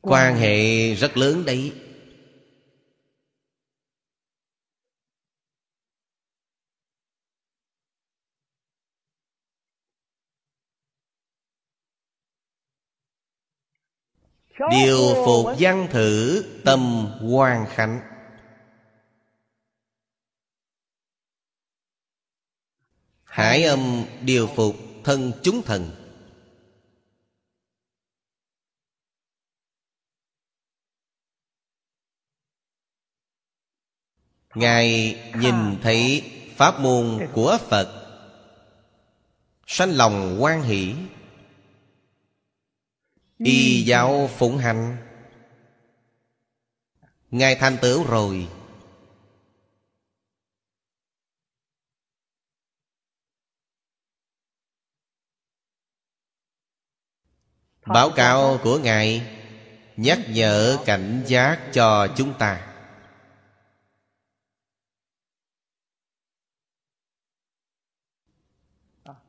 Quan hệ rất lớn đấy. Điều phục văn thử tâm quan khánh. Hải âm điều phục thân chúng thần. Ngài nhìn thấy pháp môn của Phật Sanh lòng quan hỷ Y giáo phụng hành. Ngài thành tựu rồi. Báo cáo của Ngài Nhắc nhở cảnh giác cho chúng ta.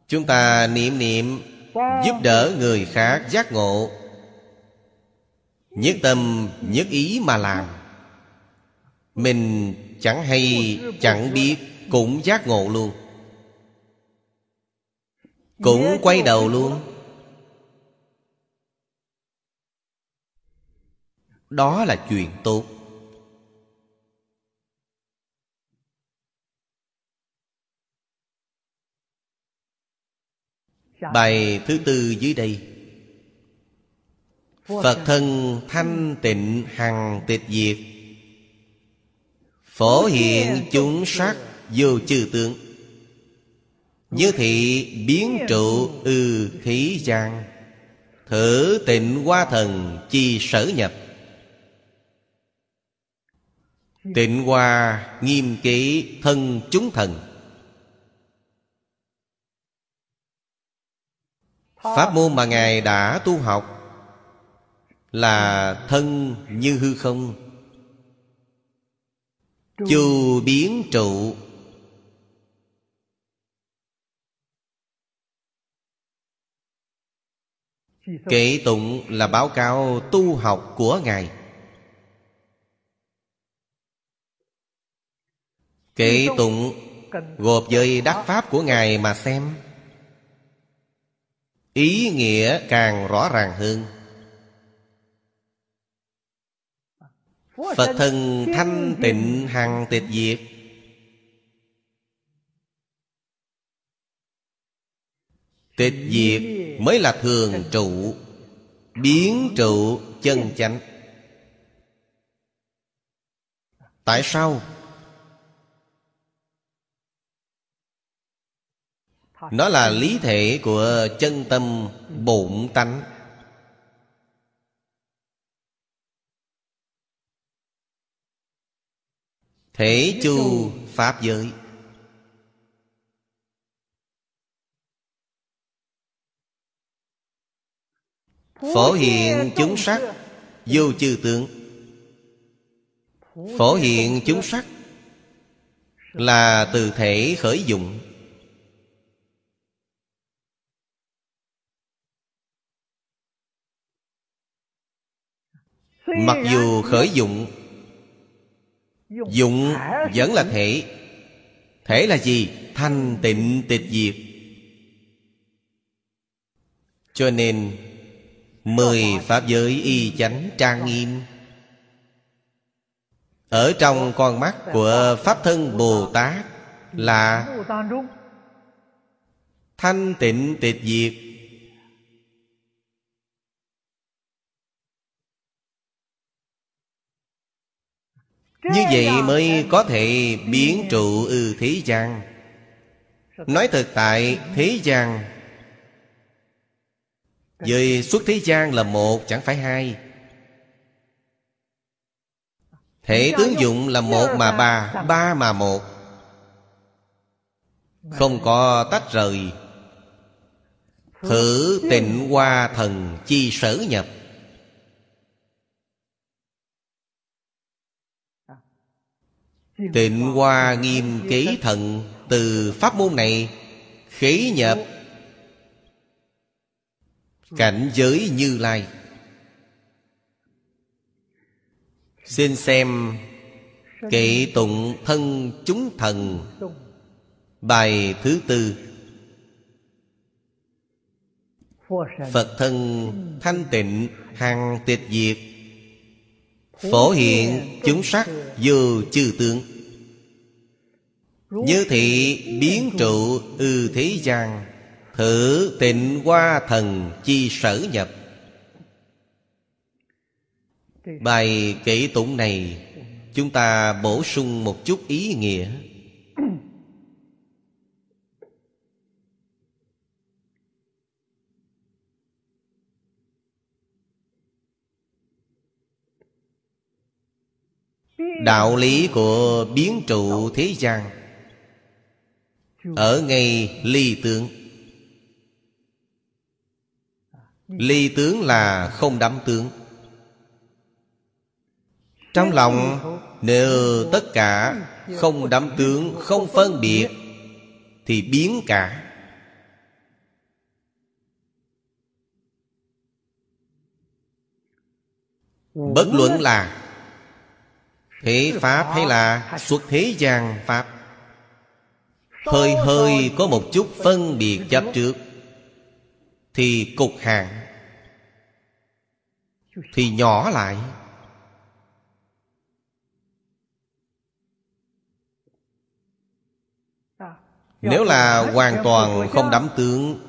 Chúng ta niệm niệm Giúp đỡ người khác giác ngộ. Nhất tâm, nhất ý mà làm. Mình chẳng hay, chẳng biết, Cũng giác ngộ luôn. Cũng quay đầu luôn. Đó là chuyện tốt. Bài thứ tư dưới đây. Phật thân thanh tịnh hằng tịch diệt. Phổ hiện chúng sắc vô chư tướng. Như thị biến trụ ư khí gian. Thử tịnh hoa thần chi sở nhập. Tịnh hoa nghiêm kỹ thân chúng thần Pháp môn mà Ngài đã tu học Là thân như hư không? Chù biến trụ. Kệ tụng là báo cáo tu học của Ngài. Kệ tụng, gộp với đắc pháp của Ngài mà xem. Ý nghĩa càng rõ ràng hơn. Phật thân thanh tịnh hằng tịch diệt. Tịch diệt mới là thường trụ, Biến trụ chân chánh. Tại sao? Nó là lý thể của chân tâm bổn tánh. Thể chu Pháp giới. Phổ hiện chúng sắc, Vô chư tướng. Phổ hiện chúng sắc Là từ thể khởi dụng. Mặc dù khởi dụng Dụng vẫn là thể. Thể là gì? Thanh tịnh tịch diệt. Cho nên, Mười Pháp giới y chánh trang nghiêm Ở trong con mắt của Pháp thân Bồ Tát Là Thanh tịnh tịch diệt. Như vậy mới có thể biến trụ ư thế gian. Nói thực tại thế gian. Với xuất thế gian là một chẳng phải hai. Thể tướng dụng là một mà ba Ba mà một. Không có tách rời. Thử tịnh hoa thần chi sở nhập Tịnh hoa nghiêm ký thần Từ pháp môn này Khế nhập. Cảnh giới như lai. Xin xem Kệ tụng thân chúng thần. Bài thứ tư. Phật thân thanh tịnh, hằng tịch diệt. Phổ hiện chúng sắc vô chư tướng. Như thị biến trụ ư thế gian, Thử tịnh hoa thần chi sở nhập. Bài kể tụng này, Chúng ta bổ sung một chút ý nghĩa. Đạo lý của biến trụ thế gian. Ở ngay ly tướng. Ly tướng là không đắm tướng. Trong lòng, Nếu tất cả Không đắm tướng, Không phân biệt, Thì biến cả. Bất luận là Thế Pháp hay là xuất thế gian Pháp? Hơi hơi có một chút phân biệt chấp trước, Thì cục hạn Thì nhỏ lại. Nếu là hoàn toàn không đắm tướng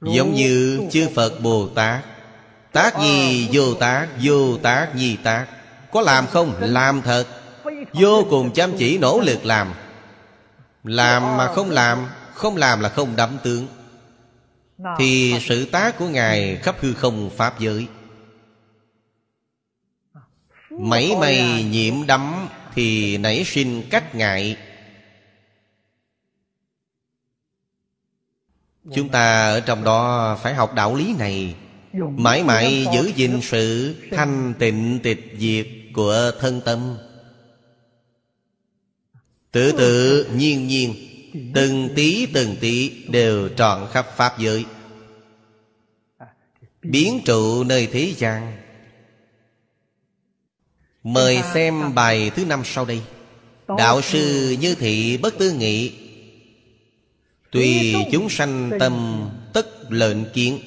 Giống như chư Phật Bồ Tát, Tác gì vô tác Vô tác nhi tác có làm không? Làm thật. Vô cùng chăm chỉ, nỗ lực làm. Làm mà không làm Không làm là không đắm tướng. Thì sự tác của Ngài khắp hư không Pháp giới. Mấy mây nhiễm đắm Thì nảy sinh cách ngại. Chúng ta ở trong đó phải học đạo lý này. Mãi mãi giữ gìn sự thanh tịnh tịch diệt của thân tâm. Tự tự nhiên nhiên Từng tí từng tí đều trọn khắp Pháp giới. Biến trụ nơi thế gian. Mời xem bài thứ năm sau đây. Đạo sư như thị bất tư nghị. Tùy chúng sanh tâm tất lệnh kiến.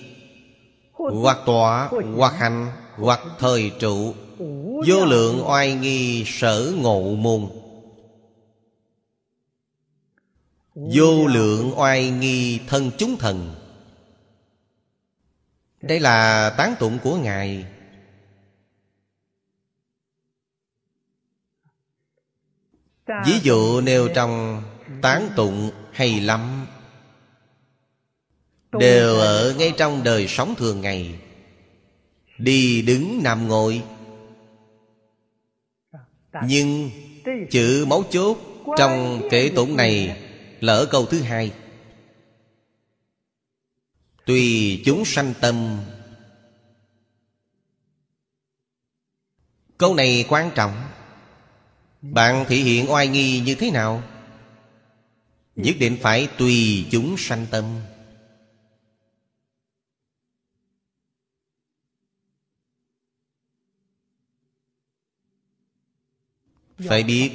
Hoặc tỏa, hoặc hành hoặc thời trụ. Vô lượng oai nghi sở ngộ môn. Vô lượng oai nghi thân chúng thần. Đây là tán tụng của Ngài. Ví dụ nêu trong tán tụng hay lắm. Đều ở ngay trong đời sống thường ngày. Đi đứng nằm ngồi nhưng chữ mấu chốt Trong kể tụng này Là ở câu thứ hai. Tùy chúng sanh tâm. Câu này quan trọng. Bạn thể hiện oai nghi như thế nào? Nhất định phải tùy chúng sanh tâm. Phải biết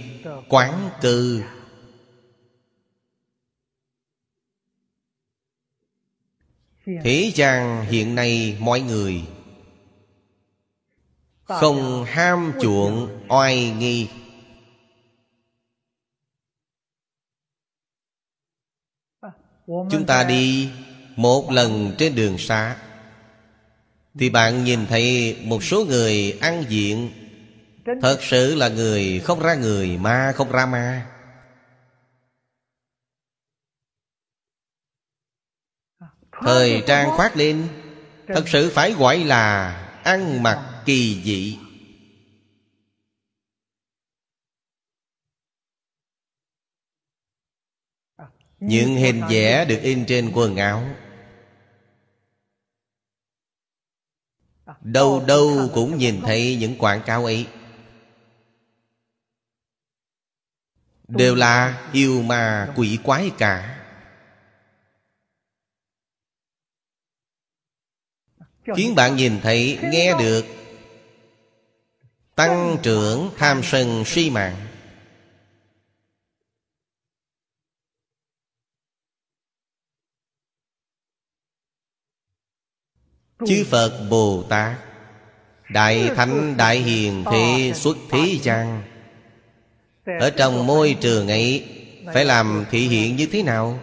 quán cư. Thế gian hiện nay mọi người Không ham chuộng oai nghi. Chúng ta đi một lần trên đường xa Thì bạn nhìn thấy một số người ăn diện Thật sự là người không ra người Ma không ra ma. Thời trang khoác lên Thật sự phải gọi là Ăn mặc kỳ dị. Những hình vẽ được in trên quần áo. Đâu đâu cũng nhìn thấy những quảng cáo ấy Đều là yêu ma quỷ quái cả. Khiến bạn nhìn thấy, nghe được Tăng trưởng tham sân si mạng. Chư Phật Bồ Tát Đại Thánh Đại Hiền Thế xuất thế gian ở trong môi trường ấy, Phải làm thị hiện như thế nào?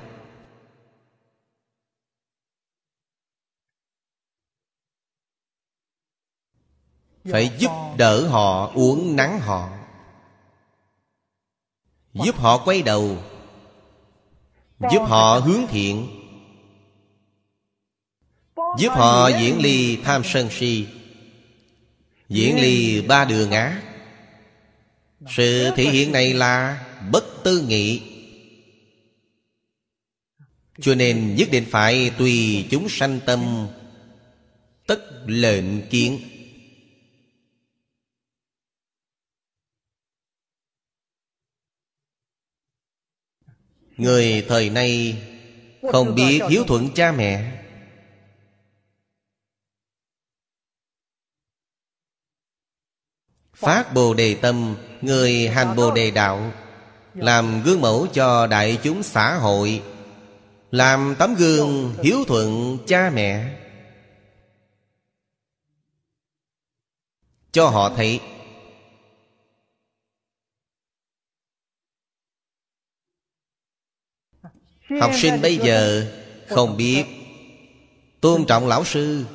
Phải giúp đỡ họ uống nắng họ. Giúp họ quay đầu. Giúp họ hướng thiện. Giúp họ diễn ly tham sân si. Diễn ly ba đường ác sự thể hiện này là bất tư nghị. Cho nên nhất định phải tùy chúng sanh tâm, Tất lệnh kiến. Người thời nay Không biết hiếu thuận cha mẹ. Phát Bồ Đề Tâm Người hành Bồ Đề Đạo, Làm gương mẫu cho đại chúng xã hội, Làm tấm gương hiếu thuận cha mẹ. Cho họ thấy, Học sinh bây giờ không biết Tôn trọng lão sư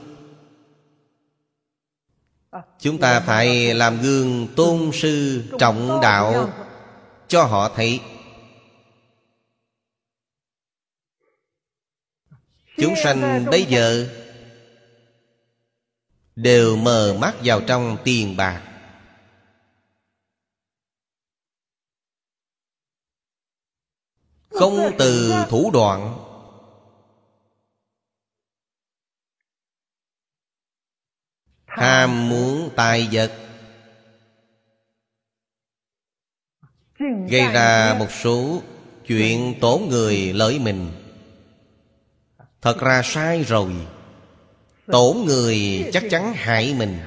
Chúng ta phải làm gương tôn sư trọng đạo Cho họ thấy. Chúng sanh bây giờ Đều mờ mắt vào trong tiền bạc. Không từ thủ đoạn Ham muốn tài vật. Gây ra một số chuyện tổn người lợi mình. Thật ra sai rồi. Tổn người chắc chắn hại mình.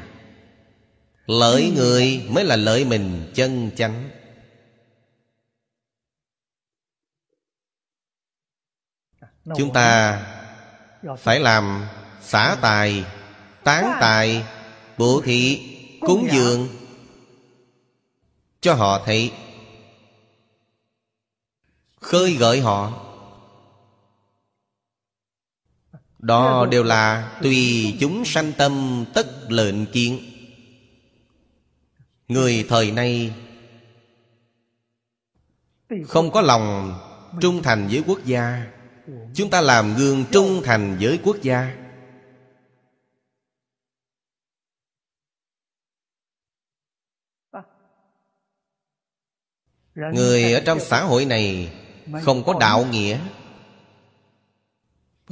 Lợi người mới là lợi mình chân chánh. Chúng ta phải làm xả tài, tán tài, bố thị, cúng dường Cho họ thấy Khơi gợi họ. Đó đều là tùy chúng sanh tâm tất lệnh kiến. Người thời nay Không có lòng trung thành với quốc gia. Chúng ta làm gương trung thành với quốc gia Người ở trong xã hội này Không có đạo nghĩa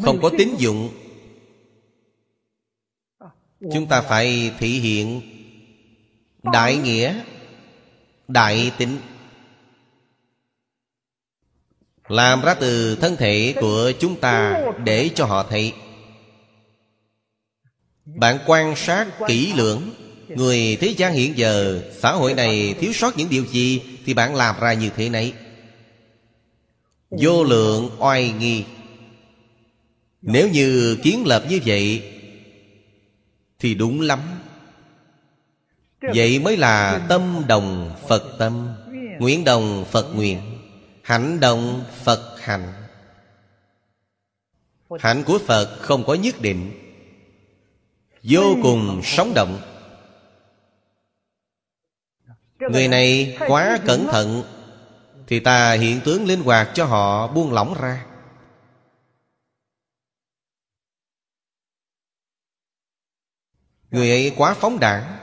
Không có tín dụng. Chúng ta phải thể hiện Đại nghĩa Đại tính Làm ra từ thân thể của chúng ta Để cho họ thấy. Bạn quan sát kỹ lưỡng Người thế gian hiện giờ Xã hội này thiếu sót những điều gì thì bạn làm ra như thế này Vô lượng oai nghi. Nếu như kiến lập như vậy, Thì đúng lắm. Vậy mới là tâm đồng Phật tâm, Nguyện đồng Phật nguyện, Hạnh đồng Phật hạnh. Hạnh của Phật không có nhất định, Vô cùng sống động. Người này quá cẩn thận, Thì ta hiện tướng linh hoạt cho họ buông lỏng ra. Người ấy quá phóng đảng,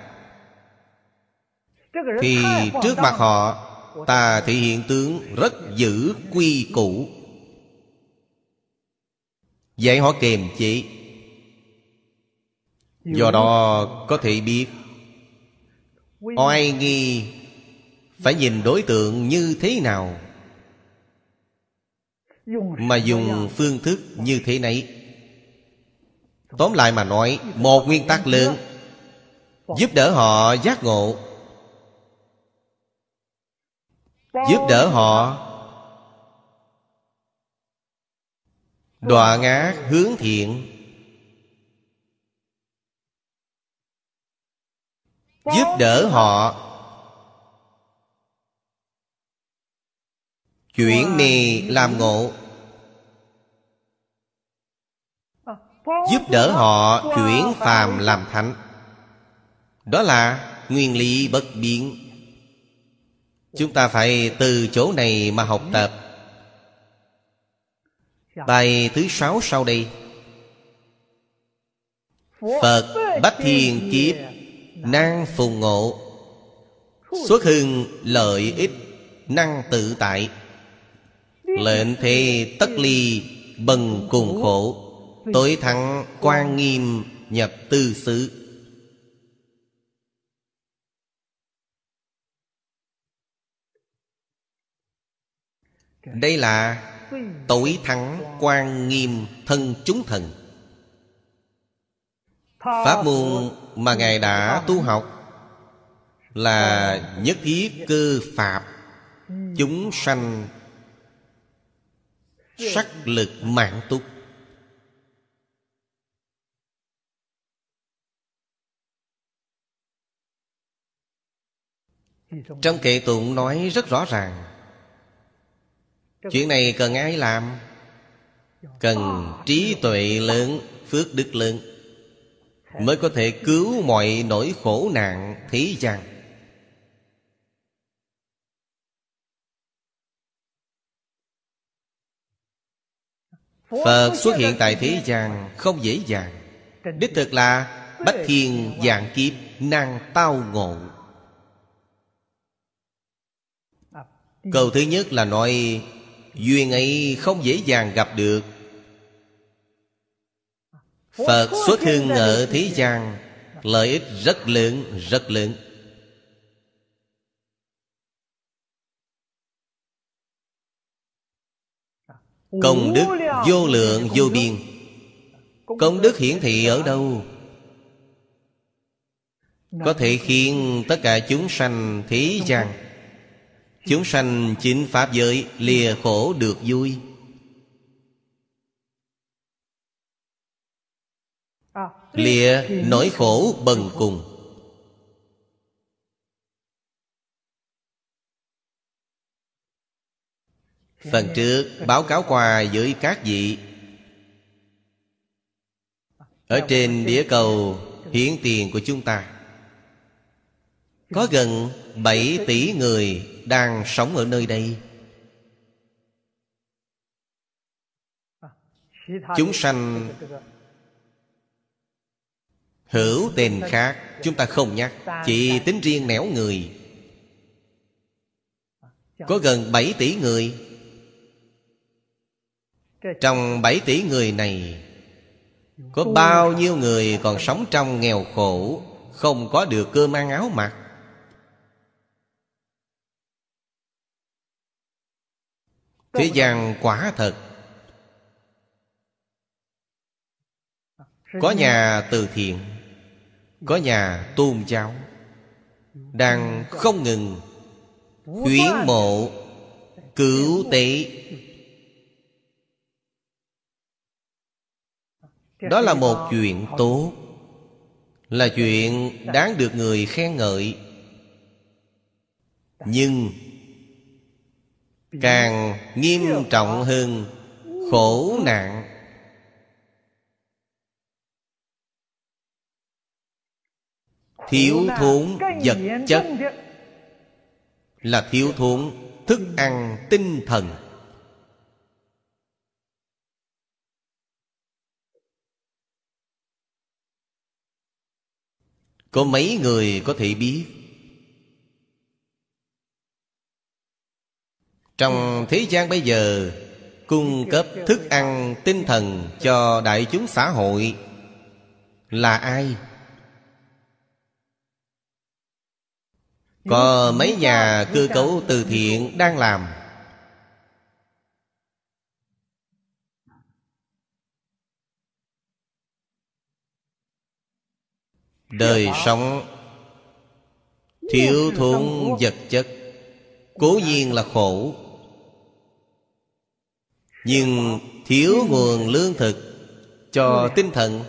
Thì trước mặt họ, Ta thể hiện tướng rất giữ quy củ. Dạy họ kiềm chế, Do đó có thể biết Oai nghi Phải nhìn đối tượng như thế nào? Mà dùng phương thức như thế này. Tóm lại mà nói Một nguyên tắc lớn Giúp đỡ họ giác ngộ. Giúp đỡ họ Đọa ngã hướng thiện Giúp đỡ họ. Chuyển mì làm ngộ. Giúp đỡ họ chuyển phàm làm thánh. Đó là nguyên lý bất biến. Chúng ta phải từ chỗ này mà học tập. Bài thứ sáu sau đây. Phật Bách Thiên Kiếp. Năng phùng ngộ. Xuất hưng lợi ích, Năng tự tại. Lệnh thế tất ly, Bần cùng khổ. Tối thắng quan nghiêm, Nhập tư xứ. Đây là tối thắng quan nghiêm thân chúng thần. Pháp môn mà Ngài đã tu học Là nhất thiết cơ Phạm Chúng sanh Sắc lực mạng túc Trong kệ tụng nói rất rõ ràng, Chuyện này cần ai làm? Cần trí tuệ lớn, Phước đức lớn. Mới có thể cứu mọi nỗi khổ nạn thế gian. Phật xuất hiện tại thế gian không dễ dàng. Đích thực là Bách thiên dạng kiếp năng tao ngộ. Câu thứ nhất là nói, Duyên ấy không dễ dàng gặp được. Phật xuất hưng ở thế gian Lợi ích rất lớn, rất lớn. Công đức vô lượng vô biên. Công đức hiển thị ở đâu? Có thể khiến tất cả chúng sanh thế gian Chúng sanh chính Pháp giới lìa khổ được vui Lìa nỗi khổ bần cùng. Phần trước, báo cáo qua với các vị. Ở trên đĩa cầu, hiến tiền của chúng ta. Có gần 7 tỷ người đang sống ở nơi đây. Chúng sanh Hữu tình khác, Chúng ta không nhắc, Chỉ tính riêng nẻo người. Có gần 7 tỷ người. Trong 7 tỷ người này, Có bao nhiêu người còn sống trong nghèo khổ, Không có được cơm ăn áo mặc? Thế gian quả thật. Có nhà từ thiện có nhà tôn giáo Đang không ngừng Khuyến mộ Cứu tế Đó là một chuyện tốt, Là chuyện đáng được người khen ngợi. Nhưng Càng nghiêm trọng hơn Khổ nạn. Thiếu thốn vật chất. Là thiếu thốn thức ăn tinh thần. Có mấy người có thể biết? Trong thế gian bây giờ Cung cấp thức ăn tinh thần cho đại chúng xã hội Là ai? Có mấy nhà cơ cấu từ thiện đang làm. Đời sống Thiếu thốn vật chất Cố nhiên là khổ. Nhưng thiếu nguồn lương thực Cho tinh thần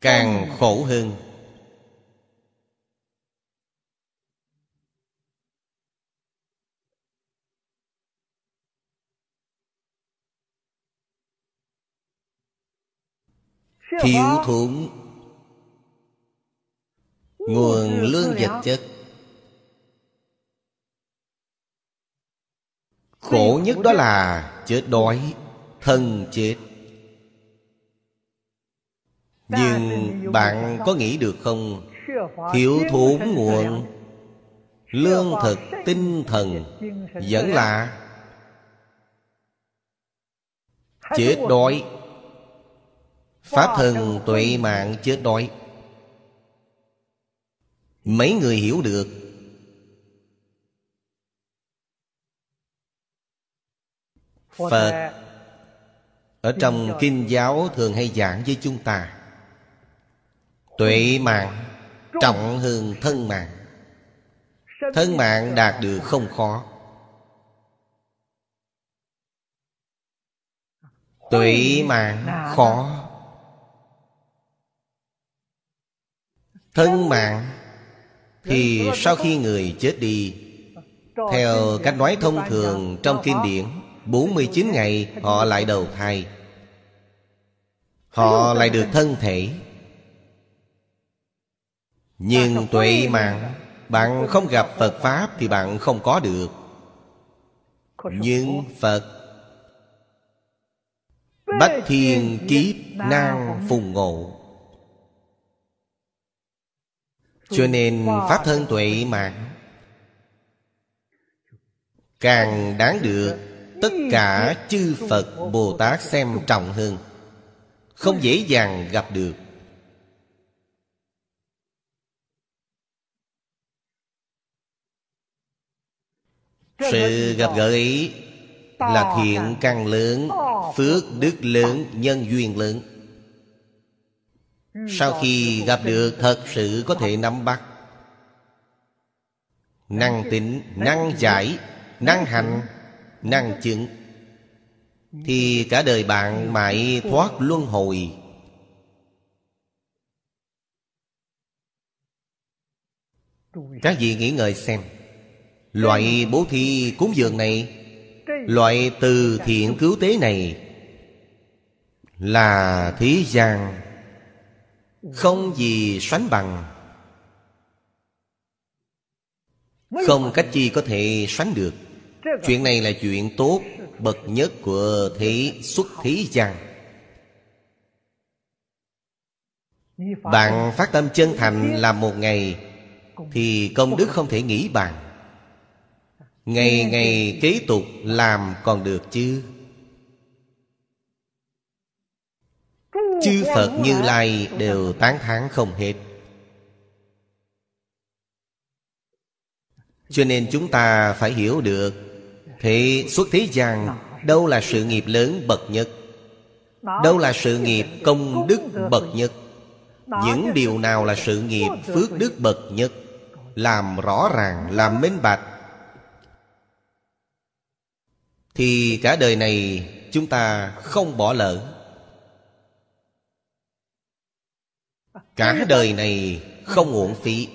Càng khổ hơn Thiếu thốn. Nguồn lương vật chất. Khổ nhất đó là chết đói Thân chết. Nhưng bạn có nghĩ được không? Thiếu thốn nguồn. Lương thực tinh thần Vẫn là Chết đói Pháp thân tuệ mạng chết đói. Mấy người hiểu được. Phật Ở trong kinh giáo thường hay giảng với chúng ta. Tuệ mạng trọng hơn thân mạng. Thân mạng đạt được không khó. Tuệ mạng khó Thân mạng Thì sau khi người chết đi Theo cách nói thông thường trong kinh điển 49 ngày họ lại đầu thai. Họ lại được thân thể. Nhưng tuệ mạng Bạn không gặp Phật Pháp Thì bạn không có được. Nhưng Phật Bách thiên kiếp nan phùng ngộ Cho nên Pháp thân tuệ mạng Càng đáng được Tất cả chư Phật Bồ Tát xem trọng hơn. Không dễ dàng gặp được. Sự gặp gỡ ấy Là thiện càng lớn Phước đức lớn Nhân duyên lớn. Sau khi gặp được Thật sự có thể nắm bắt. Năng tính Năng giải Năng hành Năng chứng. Thì cả đời bạn mãi thoát luân hồi. Các vị nghĩ ngợi xem Loại bố thí cúng dường này Loại từ thiện cứu tế này Là thế gian không gì sánh bằng. Không cách chi có thể sánh được. Chuyện này là chuyện tốt, Bậc nhất của thế xuất thế gian. Bạn phát tâm chân thành làm một ngày, Thì công đức không thể nghĩ bàn. Ngày ngày kế tục làm còn được chứ. Chư Phật Như Lai đều tán thán không hết. Cho nên chúng ta phải hiểu được Thế xuất thế gian Đâu là sự nghiệp lớn bậc nhất Đâu là sự nghiệp công đức bậc nhất. Những điều nào là sự nghiệp phước đức bậc nhất Làm rõ ràng, làm minh bạch Thì cả đời này chúng ta không bỏ lỡ. Cả đời này không uổng phí.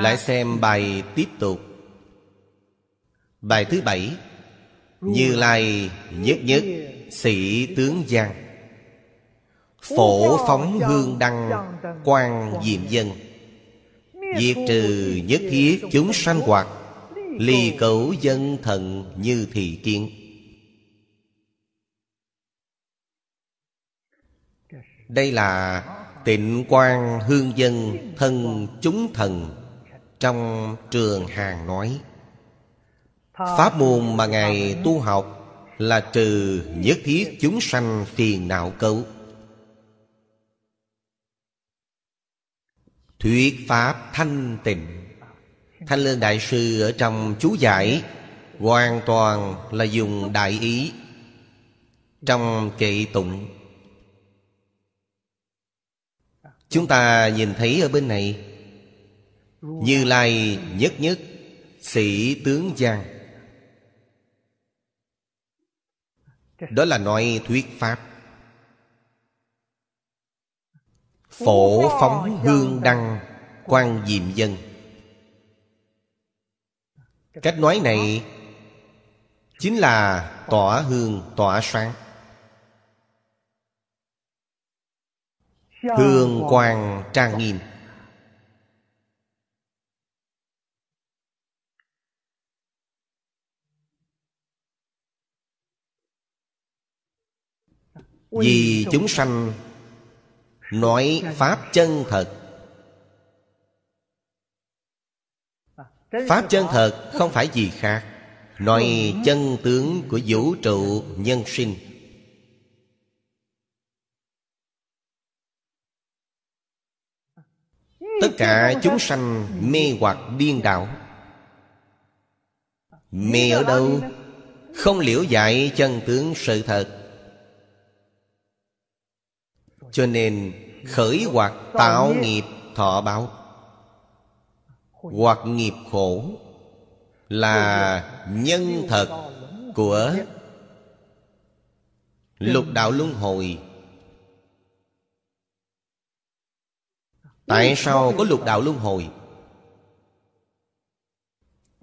Lại xem bài tiếp tục. Bài thứ bảy, Như Lai nhất nhất, sĩ tướng giang. Phổ phóng hương đăng quan diệm dân. Diệt trừ nhất thiết chúng sanh hoạt. Ly cấu dân thần như thị kiến. Đây là tịnh quan hương dân thân chúng thần Trong trường hàng nói. Pháp môn mà Ngài tu học Là trừ nhất thiết chúng sanh phiền não cấu. Thuyết Pháp thanh tịnh. Thanh Lương Đại Sư ở trong chú giải, Hoàn toàn là dùng đại ý. Trong kệ tụng, Chúng ta nhìn thấy ở bên này, Như Lai nhất nhất, Sĩ tướng Giang. Đó là nói thuyết Pháp. Phổ phóng hương đăng quan diệm dân. Cách nói này Chính là tỏa hương tỏa sáng. Hương quang trang nghiêm. Vì chúng sanh Nói Pháp chân thật Pháp chân thật không phải gì khác. Nói chân tướng của vũ trụ nhân sinh. Tất cả chúng sanh mê hoặc điên đảo. Mê ở đâu? Không liễu giải chân tướng sự thật. Cho nên khởi hoặc tạo nghiệp thọ báo. Hoặc nghiệp khổ Là nhân thật của Lục đạo luân hồi. Tại sao có lục đạo luân hồi?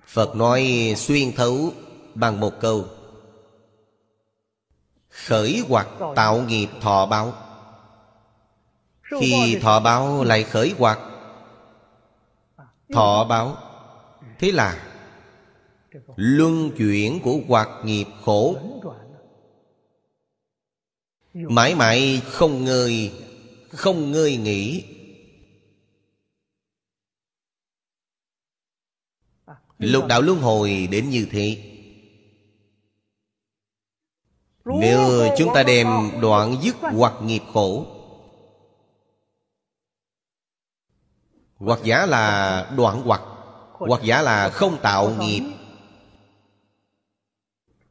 Phật nói xuyên thấu bằng một câu. Khởi hoặc tạo nghiệp thọ báo. Khi thọ báo lại khởi hoạt Thọ báo. Thế là, Luân chuyển của hoạt nghiệp khổ. Mãi mãi không ngơi Không ngơi nghỉ. Lục đạo luân hồi đến như thế. Nếu chúng ta đem đoạn dứt hoặc nghiệp khổ Hoặc giả là đoạn hoặc. Hoặc giả là không tạo nghiệp.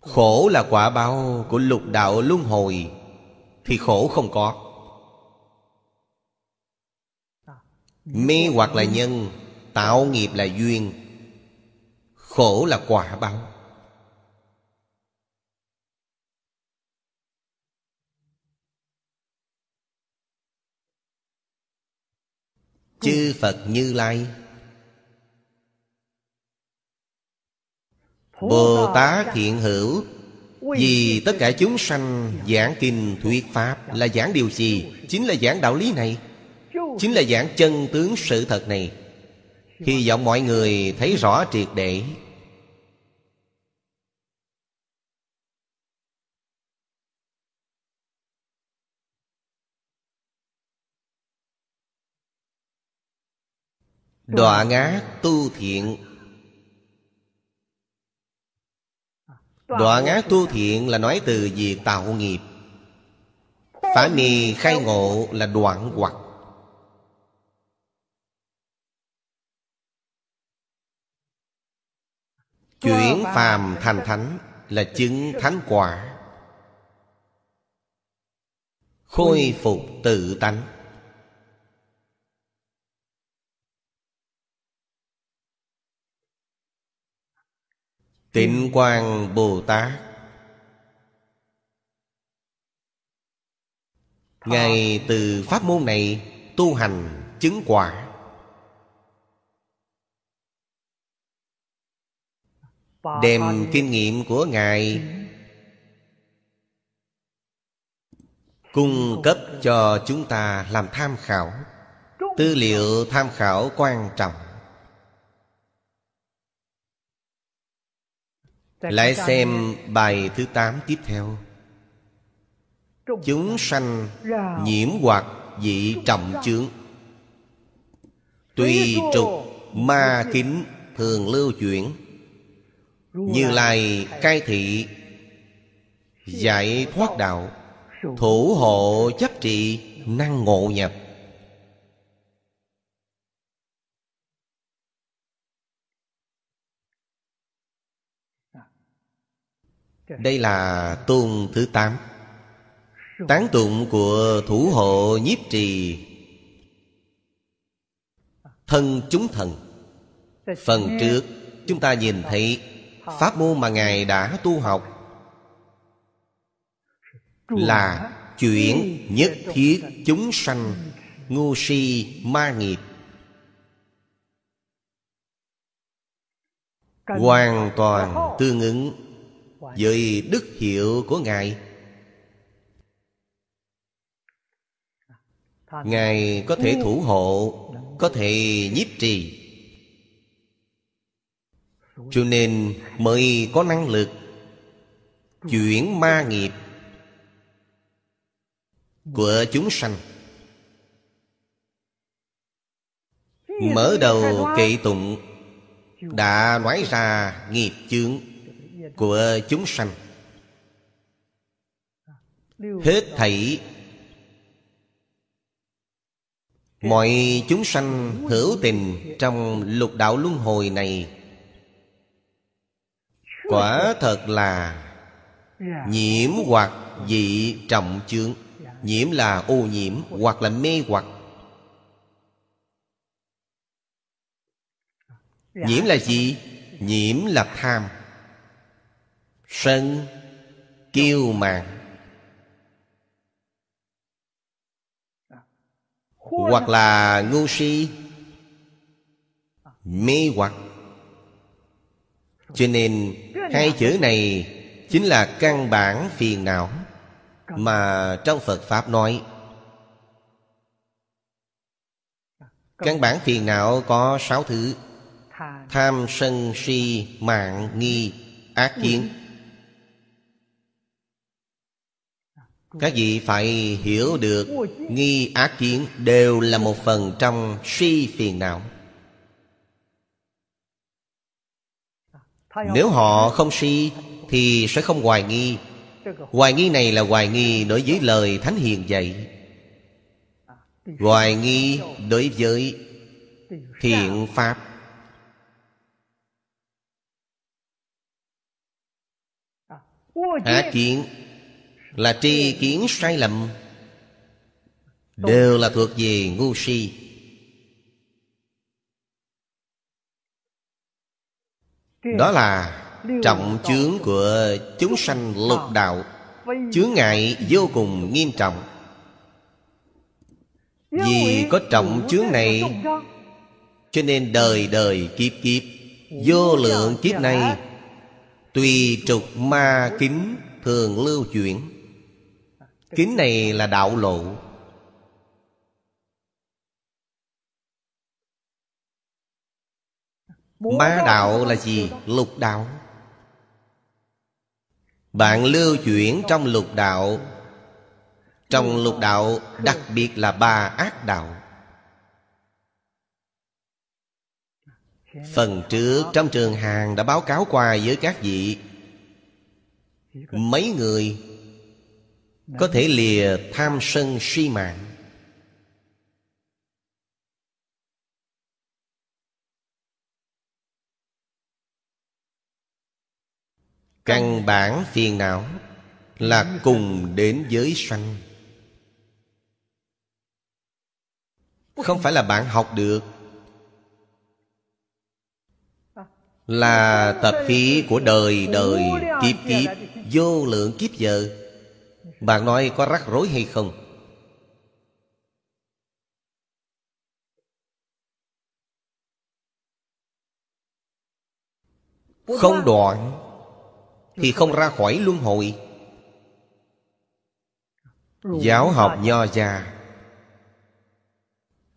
Khổ là quả báo của lục đạo luân hồi, Thì khổ không có. Mê hoặc là nhân, Tạo nghiệp là duyên. Khổ là quả báo. Chư Phật Như Lai. Bồ Tát Thiện Hữu, Vì tất cả chúng sanh giảng kinh thuyết Pháp Là giảng điều gì? Chính là giảng đạo lý này. Chính là giảng chân tướng sự thật này. Hy vọng mọi người thấy rõ triệt để. Đọa ngã tu thiện. Đọa ngã tu thiện. là nói từ việc tạo nghiệp. Phá mì khai ngộ là đoạn hoặc. Chuyển phàm thành thánh là chứng thánh quả. Khôi phục tự tánh Tịnh Quang Bồ Tát. Ngài từ pháp môn này tu hành chứng quả. Đem kinh nghiệm của Ngài Cung cấp cho chúng ta làm tham khảo. Tư liệu tham khảo quan trọng. Lại xem bài thứ 8 tiếp theo. Chúng sanh nhiễm hoặc dị trọng chướng. Tùy trục ma kính thường lưu chuyển. Như Lai cai thị Giải thoát đạo. Thủ hộ chấp trị năng ngộ nhập Đây là tôn thứ tám. Tán tụng của thủ hộ nhiếp trì. Thân chúng thần. Phần trước chúng ta nhìn thấy Pháp môn mà Ngài đã tu học Là chuyển nhất thiết chúng sanh Ngu si ma nghiệp. Hoàn toàn tương ứng với đức hiệu của ngài. Ngài có thể thủ hộ, có thể nhiếp trì. Cho nên mới có năng lực chuyển ma nghiệp của chúng sanh. Mở đầu kỵ tụng đã nói ra nghiệp chướng của chúng sanh. Hết thảy mọi chúng sanh hữu tình trong lục đạo luân hồi này quả thật là nhiễm hoặc dị trọng chướng nhiễm là ô nhiễm hoặc là mê hoặc. Nhiễm là gì? Nhiễm là tham Sân Kiêu mạn Hoặc là ngu si Mê hoặc. Cho nên Hai chữ này Chính là căn bản phiền não Mà trong Phật Pháp nói. Căn bản phiền não có sáu thứ. Tham sân si mạng nghi ác kiến Các vị phải hiểu được Nghi ác kiến đều là một phần trong suy phiền não. Nếu họ không suy, Thì sẽ không hoài nghi. Hoài nghi này là hoài nghi đối với lời Thánh Hiền dạy. Hoài nghi đối với thiện Pháp. Ác kiến là tri kiến sai lầm. Đều là thuộc về ngu si. Đó là trọng chướng của chúng sanh lục đạo. Chướng ngại vô cùng nghiêm trọng. Vì có trọng chướng này, Cho nên đời đời kiếp kiếp, Vô lượng kiếp này, Tùy trục ma kính thường lưu chuyển. Kính này là đạo lộ. Ma đạo là gì? Lục đạo. Bạn lưu chuyển trong lục đạo. Trong lục đạo đặc biệt là ba ác đạo. Phần trước trong trường hàng đã báo cáo qua với các vị. Mấy người Có thể lìa tham sân si mạng. Căn bản phiền não Là cùng đến giới sanh. Không phải là bạn học được. Là tập khí của đời đời Kiếp kiếp Vô lượng kiếp giờ bạn nói có rắc rối hay không? Không đoạn Thì không ra khỏi luân hồi. Giáo học nho gia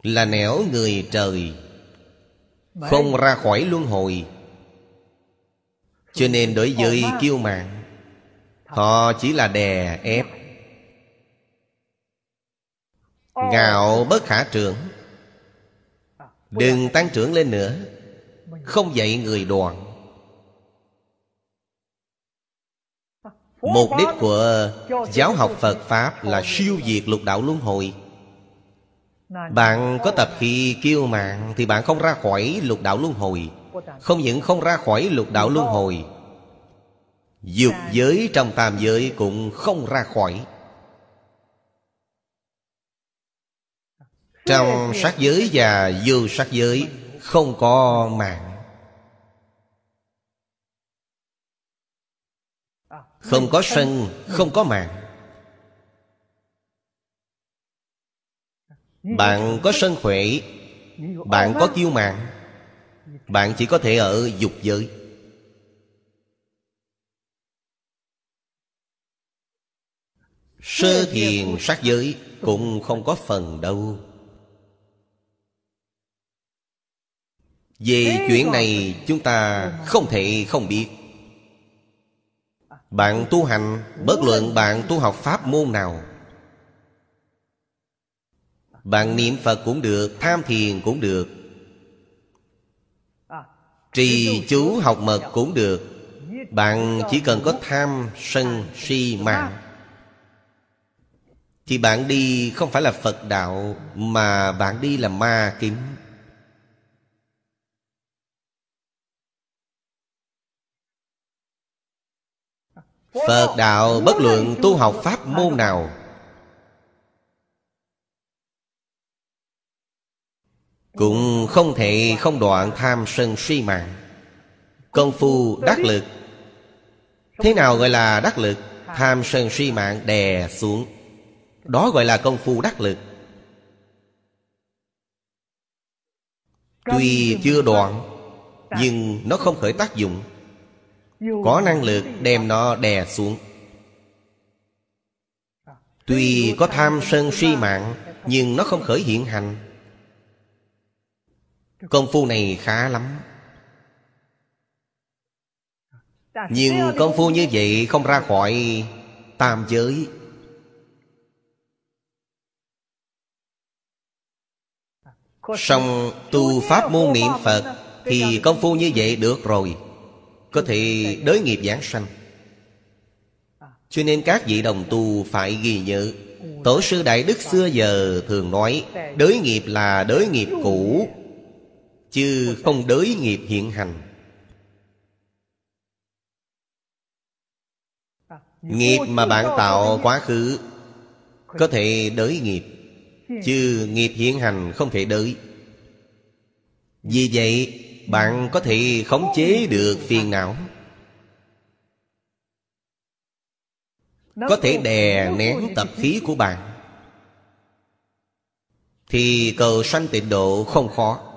Là nẻo người trời, Không ra khỏi luân hồi. Cho nên đối với kiêu mạng Họ chỉ là đè ép. Ngạo bất khả trưởng. Đừng tăng trưởng lên nữa. Không dạy người đoàn. Mục đích của giáo học Phật Pháp là siêu diệt lục đạo luân hồi. Bạn có tập khi kiêu mạng Thì bạn không ra khỏi lục đạo luân hồi. Không những không ra khỏi lục đạo luân hồi Dục giới trong tam giới cũng không ra khỏi. Trong sát giới và vô sát giới Không có mạng. Không có sân, không có mạng. Bạn có sân khỏe Bạn có kiêu mạng. Bạn chỉ có thể ở dục giới. Sơ thiền sát giới Cũng không có phần đâu. Về chuyện này chúng ta không thể không biết. Bạn tu hành Bất luận bạn tu học pháp môn nào Bạn niệm Phật cũng được Tham thiền cũng được Trì chú học mật cũng được. Bạn chỉ cần có tham, sân, si, mạng thì bạn đi không phải là Phật đạo, Mà bạn đi là ma kiếm Phật đạo bất luận tu học pháp môn nào. Cũng không thể không đoạn tham sân si mạng. Công phu đắc lực. Thế nào gọi là đắc lực? Tham sân si mạng đè xuống. Đó gọi là công phu đắc lực. Tuy chưa đoạn, Nhưng nó không khởi tác dụng. Có năng lực đem nó đè xuống. Tuy có tham sân si mạng, Nhưng nó không khởi hiện hành. Công phu này khá lắm. Nhưng công phu như vậy không ra khỏi tam giới. Xong tu pháp môn niệm Phật Thì công phu như vậy được rồi, Có thể đới nghiệp giảng sanh. Cho nên các vị đồng tu phải ghi nhớ, Tổ sư Đại Đức xưa giờ thường nói, Đới nghiệp là đới nghiệp cũ, Chứ không đới nghiệp hiện hành. Nghiệp mà bạn tạo quá khứ, Có thể đới nghiệp. Chứ nghiệp hiện hành không thể đợi. Vì vậy, bạn có thể khống chế được phiền não. Có thể đè nén tập khí của bạn. Thì cầu sanh tịnh độ không khó.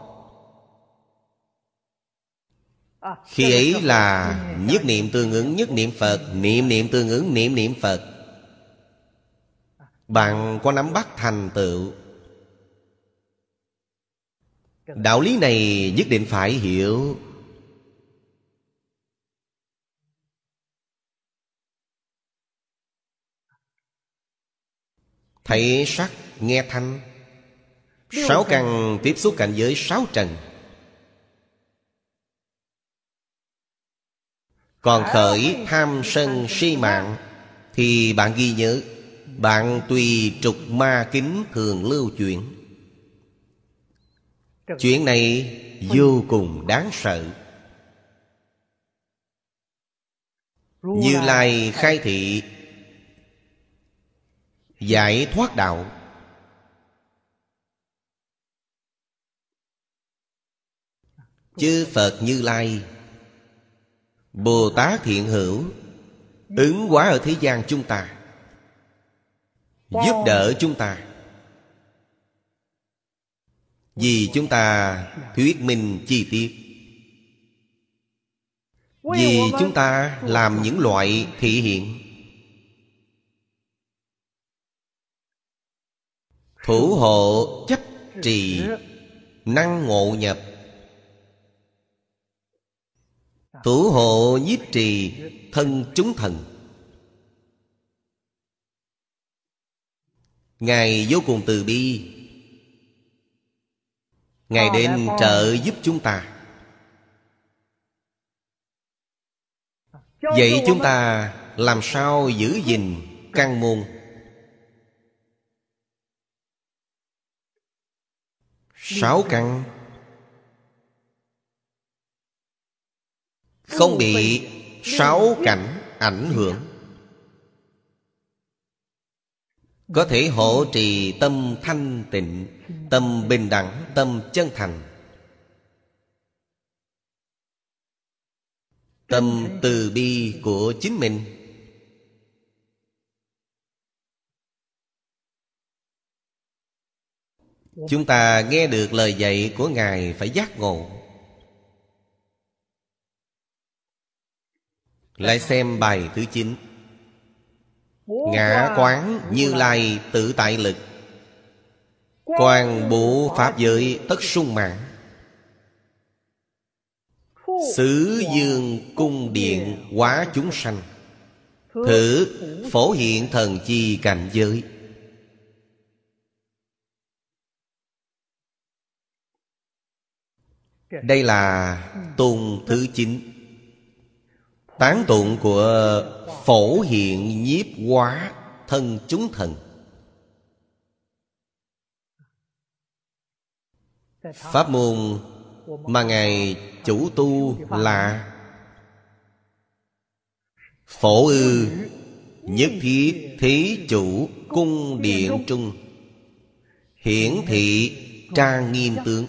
Khi ấy là nhất niệm tương ứng, nhất niệm Phật, Niệm niệm tương ứng, niệm niệm Phật. Bạn có nắm bắt thành tựu. Đạo lý này nhất định phải hiểu. Thấy sắc, nghe thanh. Sáu căn tiếp xúc cảnh giới sáu trần. Còn khởi tham sân si mạng Thì bạn ghi nhớ. Bạn tùy trục ma kính thường lưu chuyển. Chuyện này vô cùng đáng sợ. Như Lai khai thị, Giải thoát đạo. Chư Phật Như Lai, Bồ Tát Thiện Hữu, Ứng quá ở thế gian chúng ta. Giúp đỡ chúng ta. Vì chúng ta thuyết minh chi tiết. Vì chúng ta làm những loại thị hiện. Thủ hộ chấp trì Năng ngộ nhập. Thủ hộ nhiếp trì thân chúng thần Ngài vô cùng từ bi. Ngài đến trợ giúp chúng ta. Vậy chúng ta làm sao giữ gìn căn môn? Sáu căn. Không bị sáu cảnh ảnh hưởng Có thể hộ trì tâm thanh tịnh Tâm bình đẳng, tâm chân thành. Tâm từ bi của chính mình. Chúng ta nghe được lời dạy của Ngài phải giác ngộ. Lại xem bài thứ chín. Ngã quán như lai tự tại lực. Quan bộ Pháp giới tất sung mãn Xứ dương cung điện quá chúng sanh. Thử phổ hiện thần chi cảnh giới. Đây là tùng thứ chín. Tán tụng của phổ hiện nhiếp hóa thân chúng thần. Pháp môn mà Ngài chủ tu là Phổ ư Nhất thiết thí chủ cung điện trung. Hiển thị trang nghiêm tướng.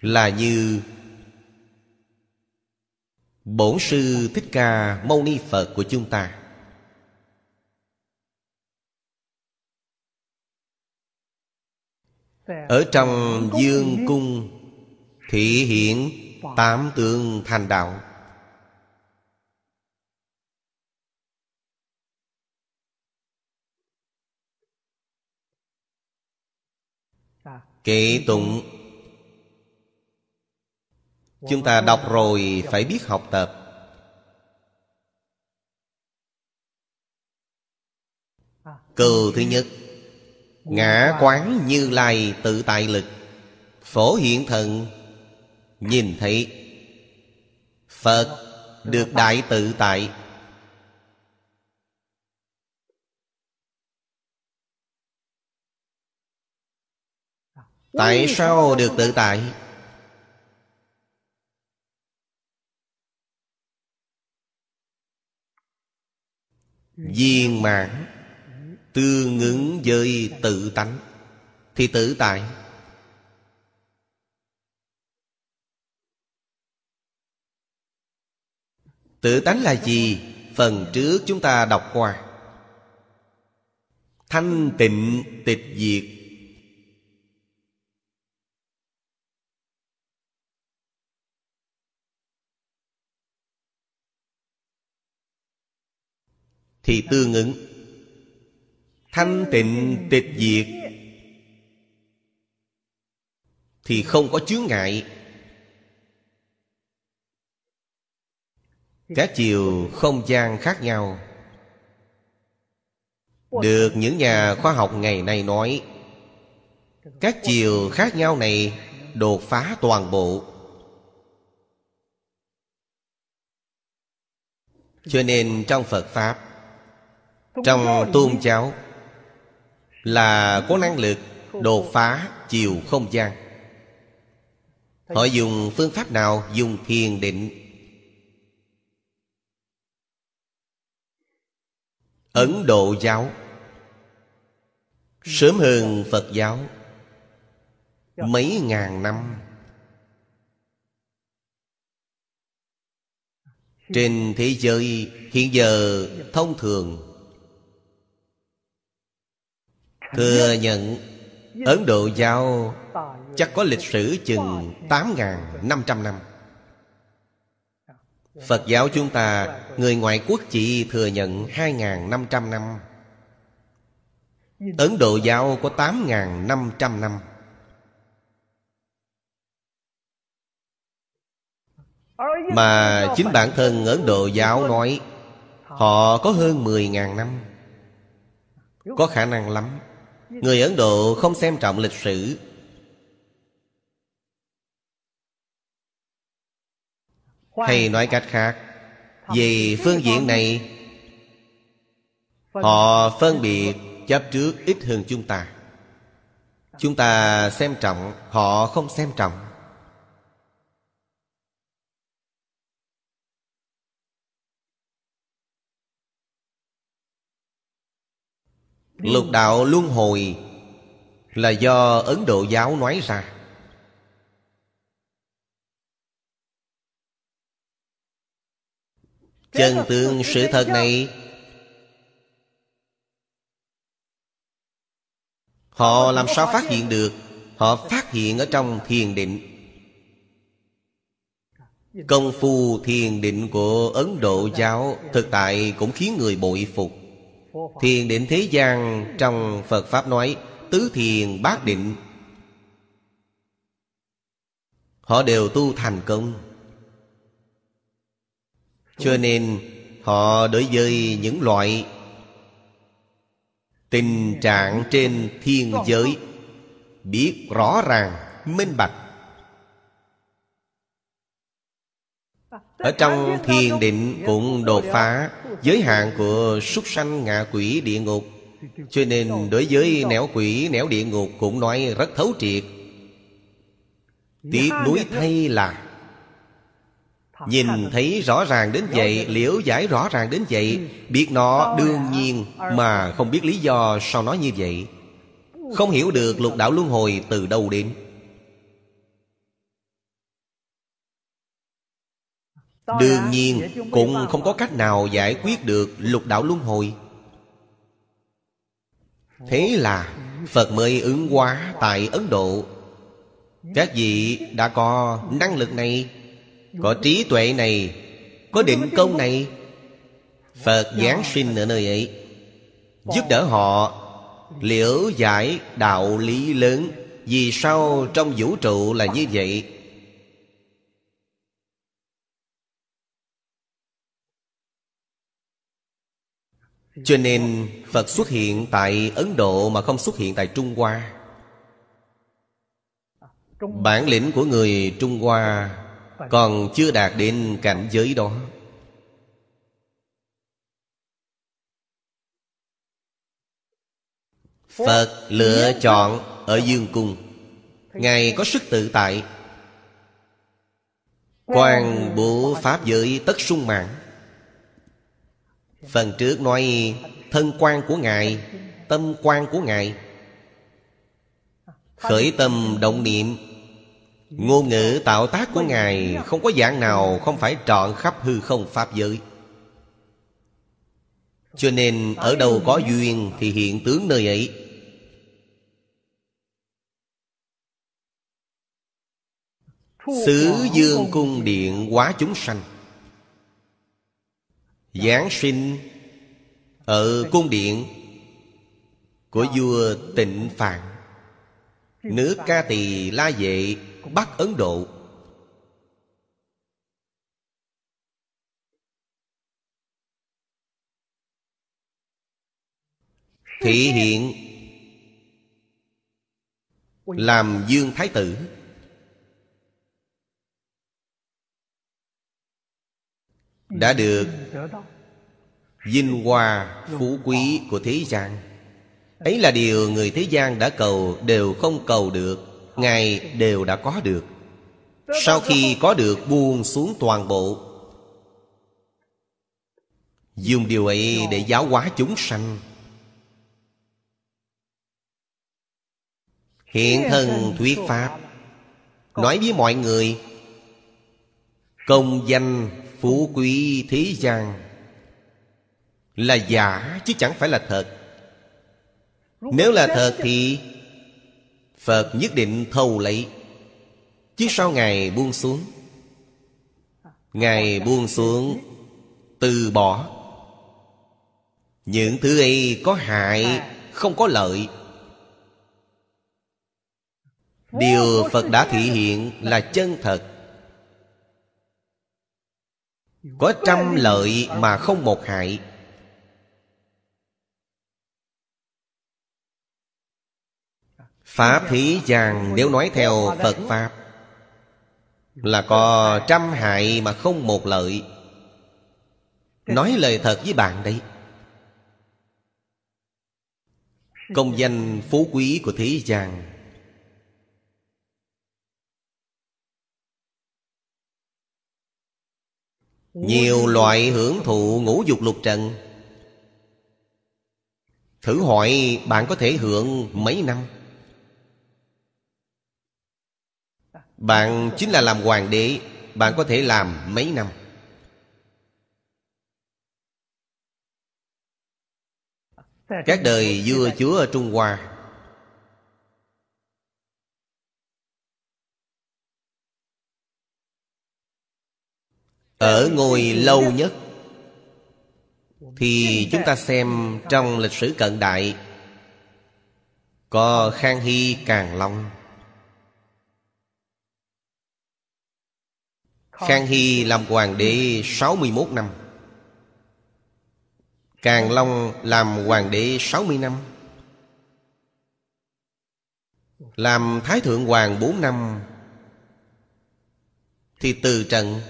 Là như bổn sư thích ca mâu ni phật của chúng ta. Ở trong dương cung thị hiện tám tượng thành đạo, kệ tụng Chúng ta đọc rồi phải biết học tập. Cừ thứ nhất. Ngã quán như lai tự tại lực. Phổ hiện thần. Nhìn thấy. Phật được đại tự tại. Tại sao được tự tại? Viên mãn, Tương ứng với tự tánh. Thì tự tại. Tự tánh là gì? Phần trước chúng ta đọc qua. Thanh tịnh tịch diệt. Thì tương ứng Thanh tịnh tịch diệt. Thì không có chướng ngại. Các chiều không gian khác nhau. Được những nhà khoa học ngày nay nói các chiều khác nhau này đột phá toàn bộ. Cho nên trong phật pháp trong tôn giáo là có năng lực đột phá chiều không gian. Họ dùng phương pháp nào? Dùng thiền định. Ấn Độ giáo. Sớm hơn Phật giáo. Mấy ngàn năm. Trên thế giới hiện giờ thông thường Thừa nhận Ấn Độ giáo chắc có lịch sử chừng 8.500 năm Phật giáo chúng ta Người ngoại quốc chỉ thừa nhận 2.500 năm Ấn Độ giáo có 8.500 năm Mà chính bản thân Ấn Độ giáo nói Họ có hơn 10.000 năm. Có khả năng lắm Người Ấn Độ không xem trọng lịch sử. Hay nói cách khác, vì phương diện này, họ phân biệt chấp trước ít hơn chúng ta. Chúng ta xem trọng, họ không xem trọng. Lục đạo luân hồi là do ấn độ giáo nói ra. Chân tướng sự thật này. Họ làm sao phát hiện được? Họ phát hiện ở trong thiền định. Công phu thiền định của Ấn Độ giáo Thực tại cũng khiến người bội phục Thiền định thế gian trong Phật Pháp nói, Tứ thiền bát định. Họ đều tu thành công. Cho nên họ đối với những loại tình trạng trên thiên giới biết rõ ràng, minh bạch ở trong thiền định cũng đột phá, giới hạn của súc sanh ngạ quỷ địa ngục. Cho nên đối với nẻo quỷ, nẻo địa ngục cũng nói rất thấu triệt. Tiếc núi thay là, Nhìn thấy rõ ràng đến vậy, Liễu giải rõ ràng đến vậy, Biết nó đương nhiên Mà không biết lý do sao nói như vậy. Không hiểu được lục đạo luân hồi từ đâu đến. Đương nhiên cũng không có cách nào giải quyết được lục đạo luân hồi. Thế là Phật mới ứng hóa tại Ấn Độ. Các vị đã có năng lực này có trí tuệ này Có định công này. Phật Giáng sinh ở nơi ấy Giúp đỡ họ liễu giải đạo lý lớn. Vì sao trong vũ trụ là như vậy Cho nên Phật xuất hiện tại Ấn Độ Mà không xuất hiện tại Trung Hoa. Bản lĩnh của người Trung Hoa Còn chưa đạt đến cảnh giới đó. Phật lựa chọn ở Dương Cung. Ngài có sức tự tại. Quan bộ Pháp giới tất sung mãn Phần trước nói, thân quan của Ngài, Tâm quan của Ngài. Khởi tâm động niệm, Ngôn ngữ tạo tác của Ngài Không có dạng nào không phải trọn khắp hư không Pháp giới. Cho nên ở đâu có duyên Thì hiện tướng nơi ấy. Xứ dương cung điện quá chúng sanh. Giáng sinh Ở cung điện Của vua tịnh Phạn. Nước ca tỳ la vệ Bắc Ấn Độ. Thị hiện Làm dương thái tử. Đã được Vinh hoa phú quý của thế gian. Ấy là điều người thế gian đã cầu, Đều không cầu được, Ngài đều đã có được. Sau khi có được buông xuống toàn bộ, Dùng điều ấy để giáo hóa chúng sanh. Hiện thân thuyết Pháp, Nói với mọi người, Công danh phú quý thế gian. Là giả chứ chẳng phải là thật. Nếu là thật thì Phật nhất định thâu lấy. Chứ sau Ngài buông xuống? Ngài buông xuống Từ bỏ. Những thứ ấy có hại, Không có lợi. Điều Phật đã thị hiện là chân thật. Có trăm lợi mà không một hại. Pháp thế gian nếu nói theo Phật Pháp Là có trăm hại mà không một lợi. Nói lời thật với bạn đây. Công danh phú quý của thế gian Nhiều loại hưởng thụ ngũ dục lục trần. Thử hỏi bạn có thể hưởng mấy năm? Bạn chính là làm hoàng đế Bạn có thể làm mấy năm? Các đời vua chúa ở Trung Hoa Ở ngôi lâu nhất. Thì chúng ta xem trong lịch sử cận đại, Có Khang Hy Càng Long. Khang Hy làm hoàng đế 61 năm. Càng Long làm hoàng đế 60 năm. Làm Thái Thượng Hoàng 4 năm. Thì từ trận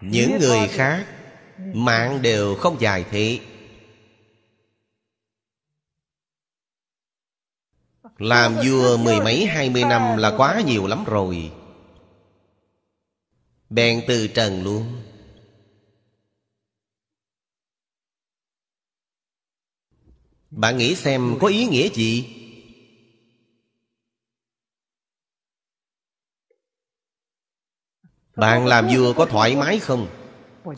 Những người khác Mạng đều không dài thế Làm vua mười mấy hai mươi năm là quá nhiều lắm rồi. Bèn từ trần luôn. Bạn nghĩ xem có ý nghĩa gì? Bạn làm vua có thoải mái không?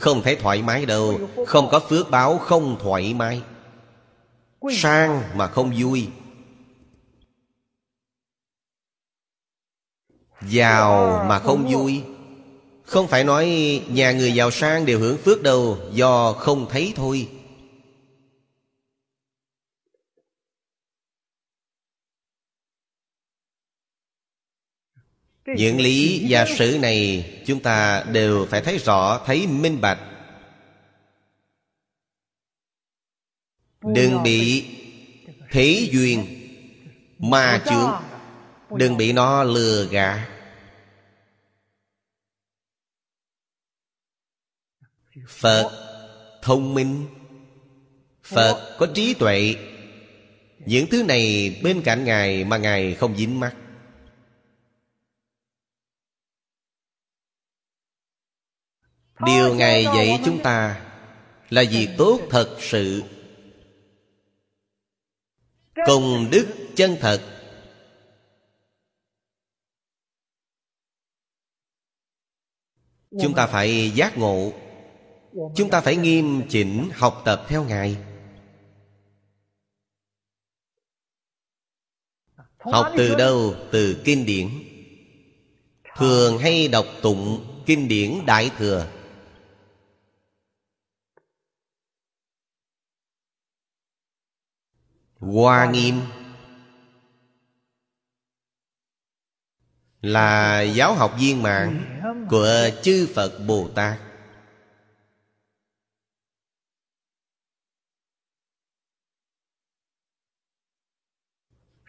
Không thấy thoải mái đâu. Không có phước báo, không thoải mái. Sang mà không vui. Giàu mà không vui. Không phải nói nhà người giàu sang đều hưởng phước đâu, Do không thấy thôi. Những lý và sự này Chúng ta đều phải thấy rõ Thấy minh bạch. Đừng bị Thế duyên Ma chướng. Đừng bị nó lừa gạt. Phật thông minh. Phật. có trí tuệ. Những thứ này bên cạnh Ngài mà Ngài không dính mắt Điều Ngài dạy chúng ta Là việc tốt thật sự. Công đức chân thật. Chúng ta phải giác ngộ. Chúng ta phải nghiêm chỉnh học tập theo Ngài. Học từ đâu? Từ kinh điển. Thường hay đọc tụng kinh điển Đại Thừa Hoa Nghiêm. Là giáo học viên mạng Của chư Phật Bồ Tát.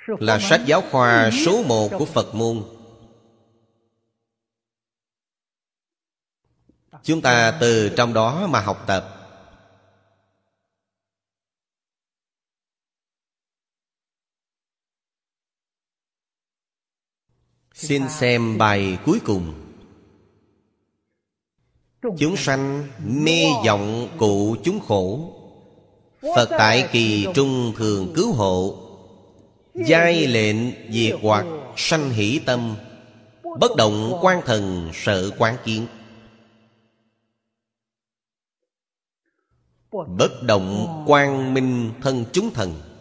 Là sách giáo khoa số một của Phật môn. Chúng ta từ trong đó mà học tập. Xin xem bài cuối cùng. Chúng sanh mê vọng cụ chúng khổ, Phật tại kỳ trung thường cứu hộ. Giai lệnh diệt hoặc sanh hỷ tâm, Bất động quan thần sợ quán kiến. Bất động quang minh thân chúng thần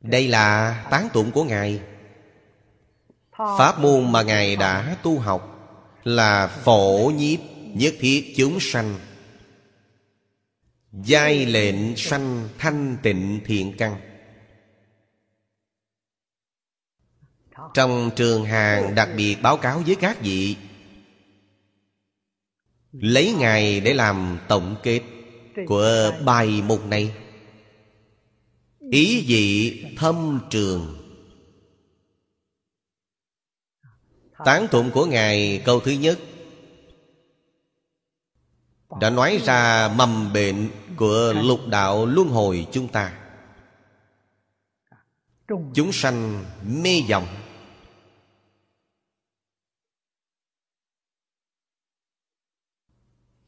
Đây là tán tụng của Ngài. Pháp môn mà Ngài đã tu học Là phổ nhiếp nhất thiết chúng sanh. Giai lệnh sanh thanh tịnh thiện căn. Trong trường hàng đặc biệt báo cáo với các vị, Lấy Ngài để làm tổng kết Của bài mục này. Ý vị thâm trường. Tán tụng của Ngài, câu thứ nhất. Đã nói ra mầm bệnh của lục đạo luân hồi chúng ta. Chúng sanh mê vọng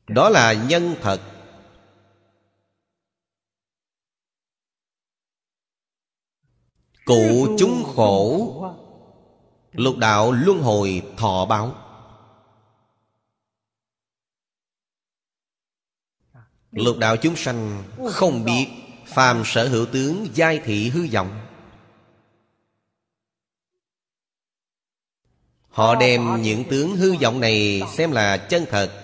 Đó là nhân thật. Cụ chúng khổ. Lục đạo luân hồi thọ báo. Lục đạo chúng sanh không biết Phàm sở hữu tướng giai thị hư vọng. Họ đem những tướng hư vọng này xem là chân thật.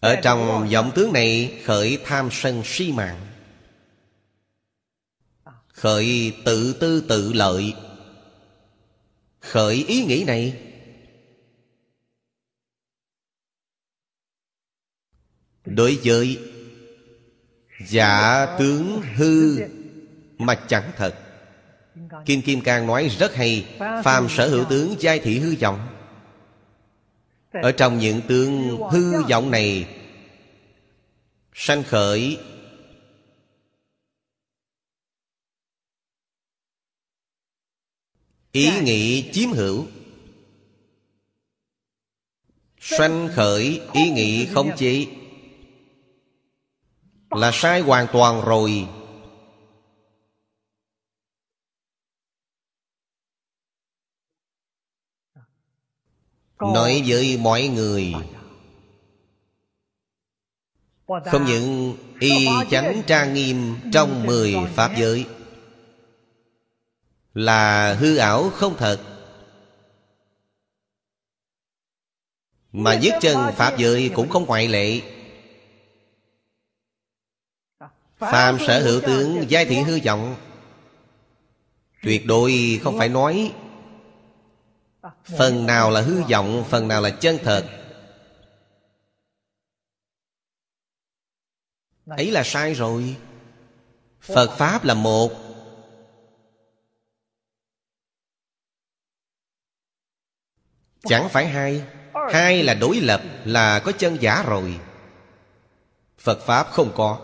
Ở trong vọng tướng này khởi tham sân si mạng. Khởi tự tư tự lợi. Khởi ý nghĩ này. Đối với Giả tướng hư Mà chẳng thật. Kim Kim Cang nói rất hay, Phàm sở hữu tướng giai thị hư vọng. Ở trong những tướng hư vọng này, Sanh khởi Ý nghĩ chiếm hữu. Sanh khởi ý nghĩ không chế Là sai hoàn toàn rồi. Nói với mọi người. Không những y chánh trang nghiêm trong mười pháp giới là hư ảo không thật. Mà nhất chân pháp giới cũng không ngoại lệ. Phàm sở hữu tướng giai thị hư vọng. Tuyệt đối không phải nói phần nào là hư vọng phần nào là chân thật. Ấy là sai rồi. Phật pháp là một chẳng phải hai. Hai là đối lập, là có chân giả rồi. Phật pháp không có.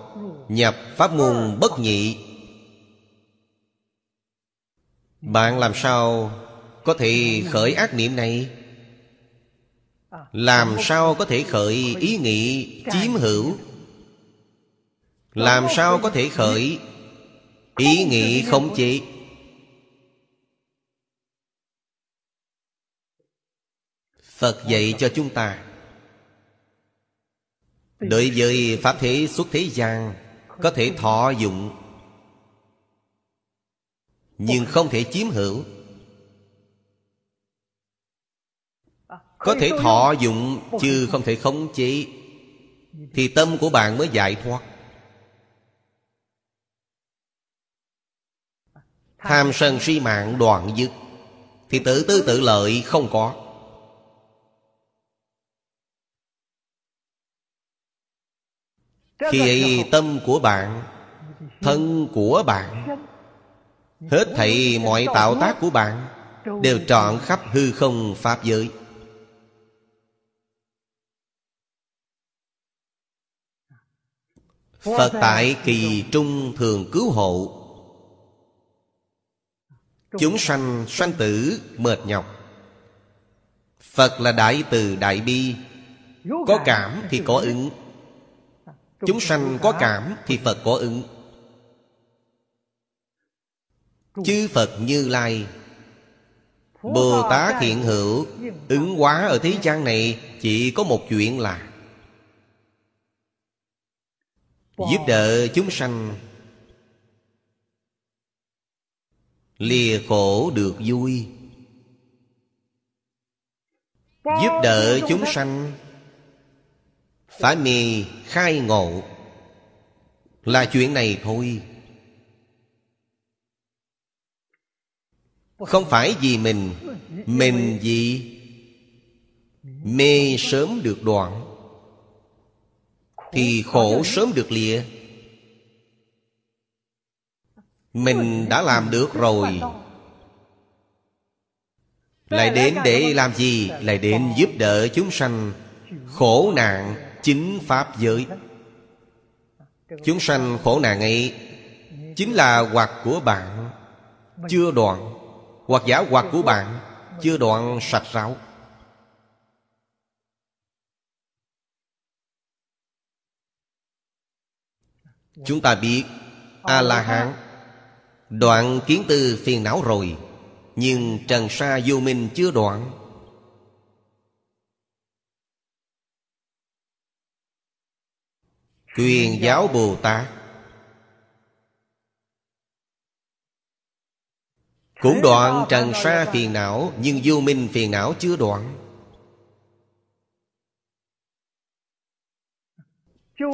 Nhập pháp môn bất nhị. Bạn làm sao có thể khởi ác niệm này? Làm sao có thể khởi ý nghĩ, chiếm hữu? Làm sao có thể khởi ý nghĩ khống chế? Phật dạy cho chúng ta. Đối với pháp thế xuất thế gian, có thể thọ dụng, nhưng không thể chiếm hữu. Có thể thọ dụng, chứ không thể khống chế. Thì tâm của bạn mới giải thoát. Tham sân si mạng đoạn dứt, thì tự tư tự lợi không có. Khi ấy tâm của bạn thân của bạn hết thảy mọi tạo tác của bạn đều trọn khắp hư không pháp giới. Phật tại kỳ trung thường cứu hộ. Chúng sanh sanh tử mệt nhọc. Phật là đại từ đại bi. Có cảm thì có ứng chúng sanh có cảm thì phật có ứng. Chư phật như lai bồ tát hiện hữu, ứng hóa ở thế gian này chỉ có một chuyện là giúp đỡ chúng sanh. Lìa khổ được vui. Giúp đỡ chúng sanh phải mì khai ngộ. Là chuyện này thôi. Không phải vì mình. Mình gì mê sớm được đoạn. Thì khổ sớm được lìa. Mình đã làm được rồi. Lại đến để làm gì? Lại đến giúp đỡ chúng sanh. Khổ nạn chính pháp giới. Chúng sanh khổ nạn ấy chính là hoặc của bạn, chưa đoạn. Hoặc giả hoặc của bạn, chưa đoạn sạch ráo. Chúng ta biết a la hán đoạn kiến tư phiền não rồi, nhưng trần sa vô minh chưa đoạn Truyền giáo Bồ Tát Cũng đoạn trần sa phiền não Nhưng vô minh phiền não chưa đoạn.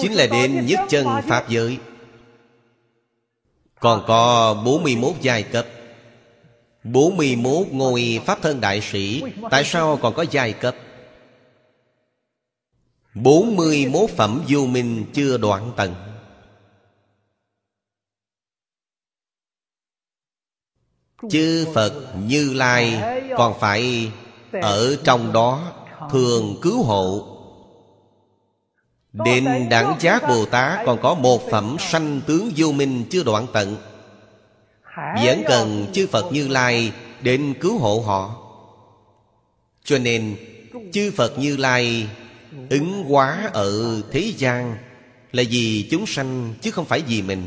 Chính là đến nhất chân Pháp giới. Còn có 41 giai cấp. 41 ngôi Pháp thân đại sĩ. Tại sao còn có giai cấp 41 phẩm vô minh chưa đoạn tận Chư Phật Như Lai Còn phải ở trong đó Thường cứu hộ. Đến đẳng giác Bồ Tát Còn có một phẩm sanh tướng vô minh chưa đoạn tận Vẫn cần chư Phật Như Lai Đến cứu hộ họ. Cho nên, Chư Phật Như Lai Ứng hóa ở thế gian Là vì chúng sanh chứ không phải vì mình.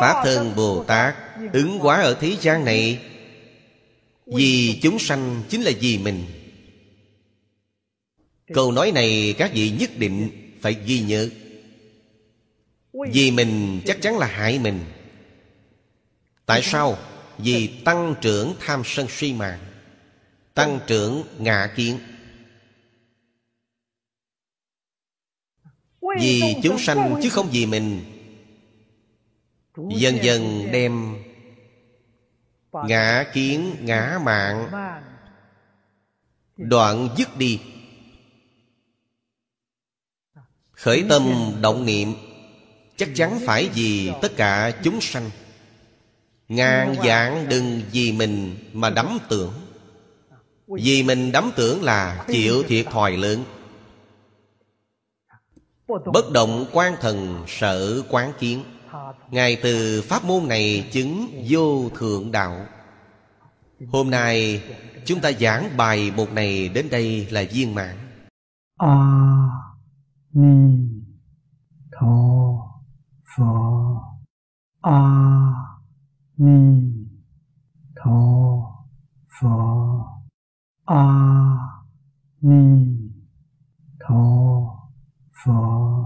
Pháp thân Bồ Tát Ứng hóa ở thế gian này Vì chúng sanh chính là vì mình. Câu nói này các vị nhất định phải ghi nhớ. Vì mình chắc chắn là hại mình. Tại sao? Vì tăng trưởng tham sân si mạng tăng trưởng ngạ kiến. Vì chúng sanh chứ không vì mình. Dần dần đem ngã kiến ngã mạng đoạn dứt đi. Khởi tâm động niệm Chắc chắn phải vì tất cả chúng sanh. Ngàn dạng đừng vì mình mà đắm tưởng vì mình đắm tưởng là chịu thiệt thòi lớn. Bất động quan thần sở quán kiến. Ngài từ pháp môn này chứng vô thượng đạo. Hôm nay, chúng ta giảng bài một này đến đây là viên mãn. A Ni Tho pho A Ni Tho 阿弥陀佛。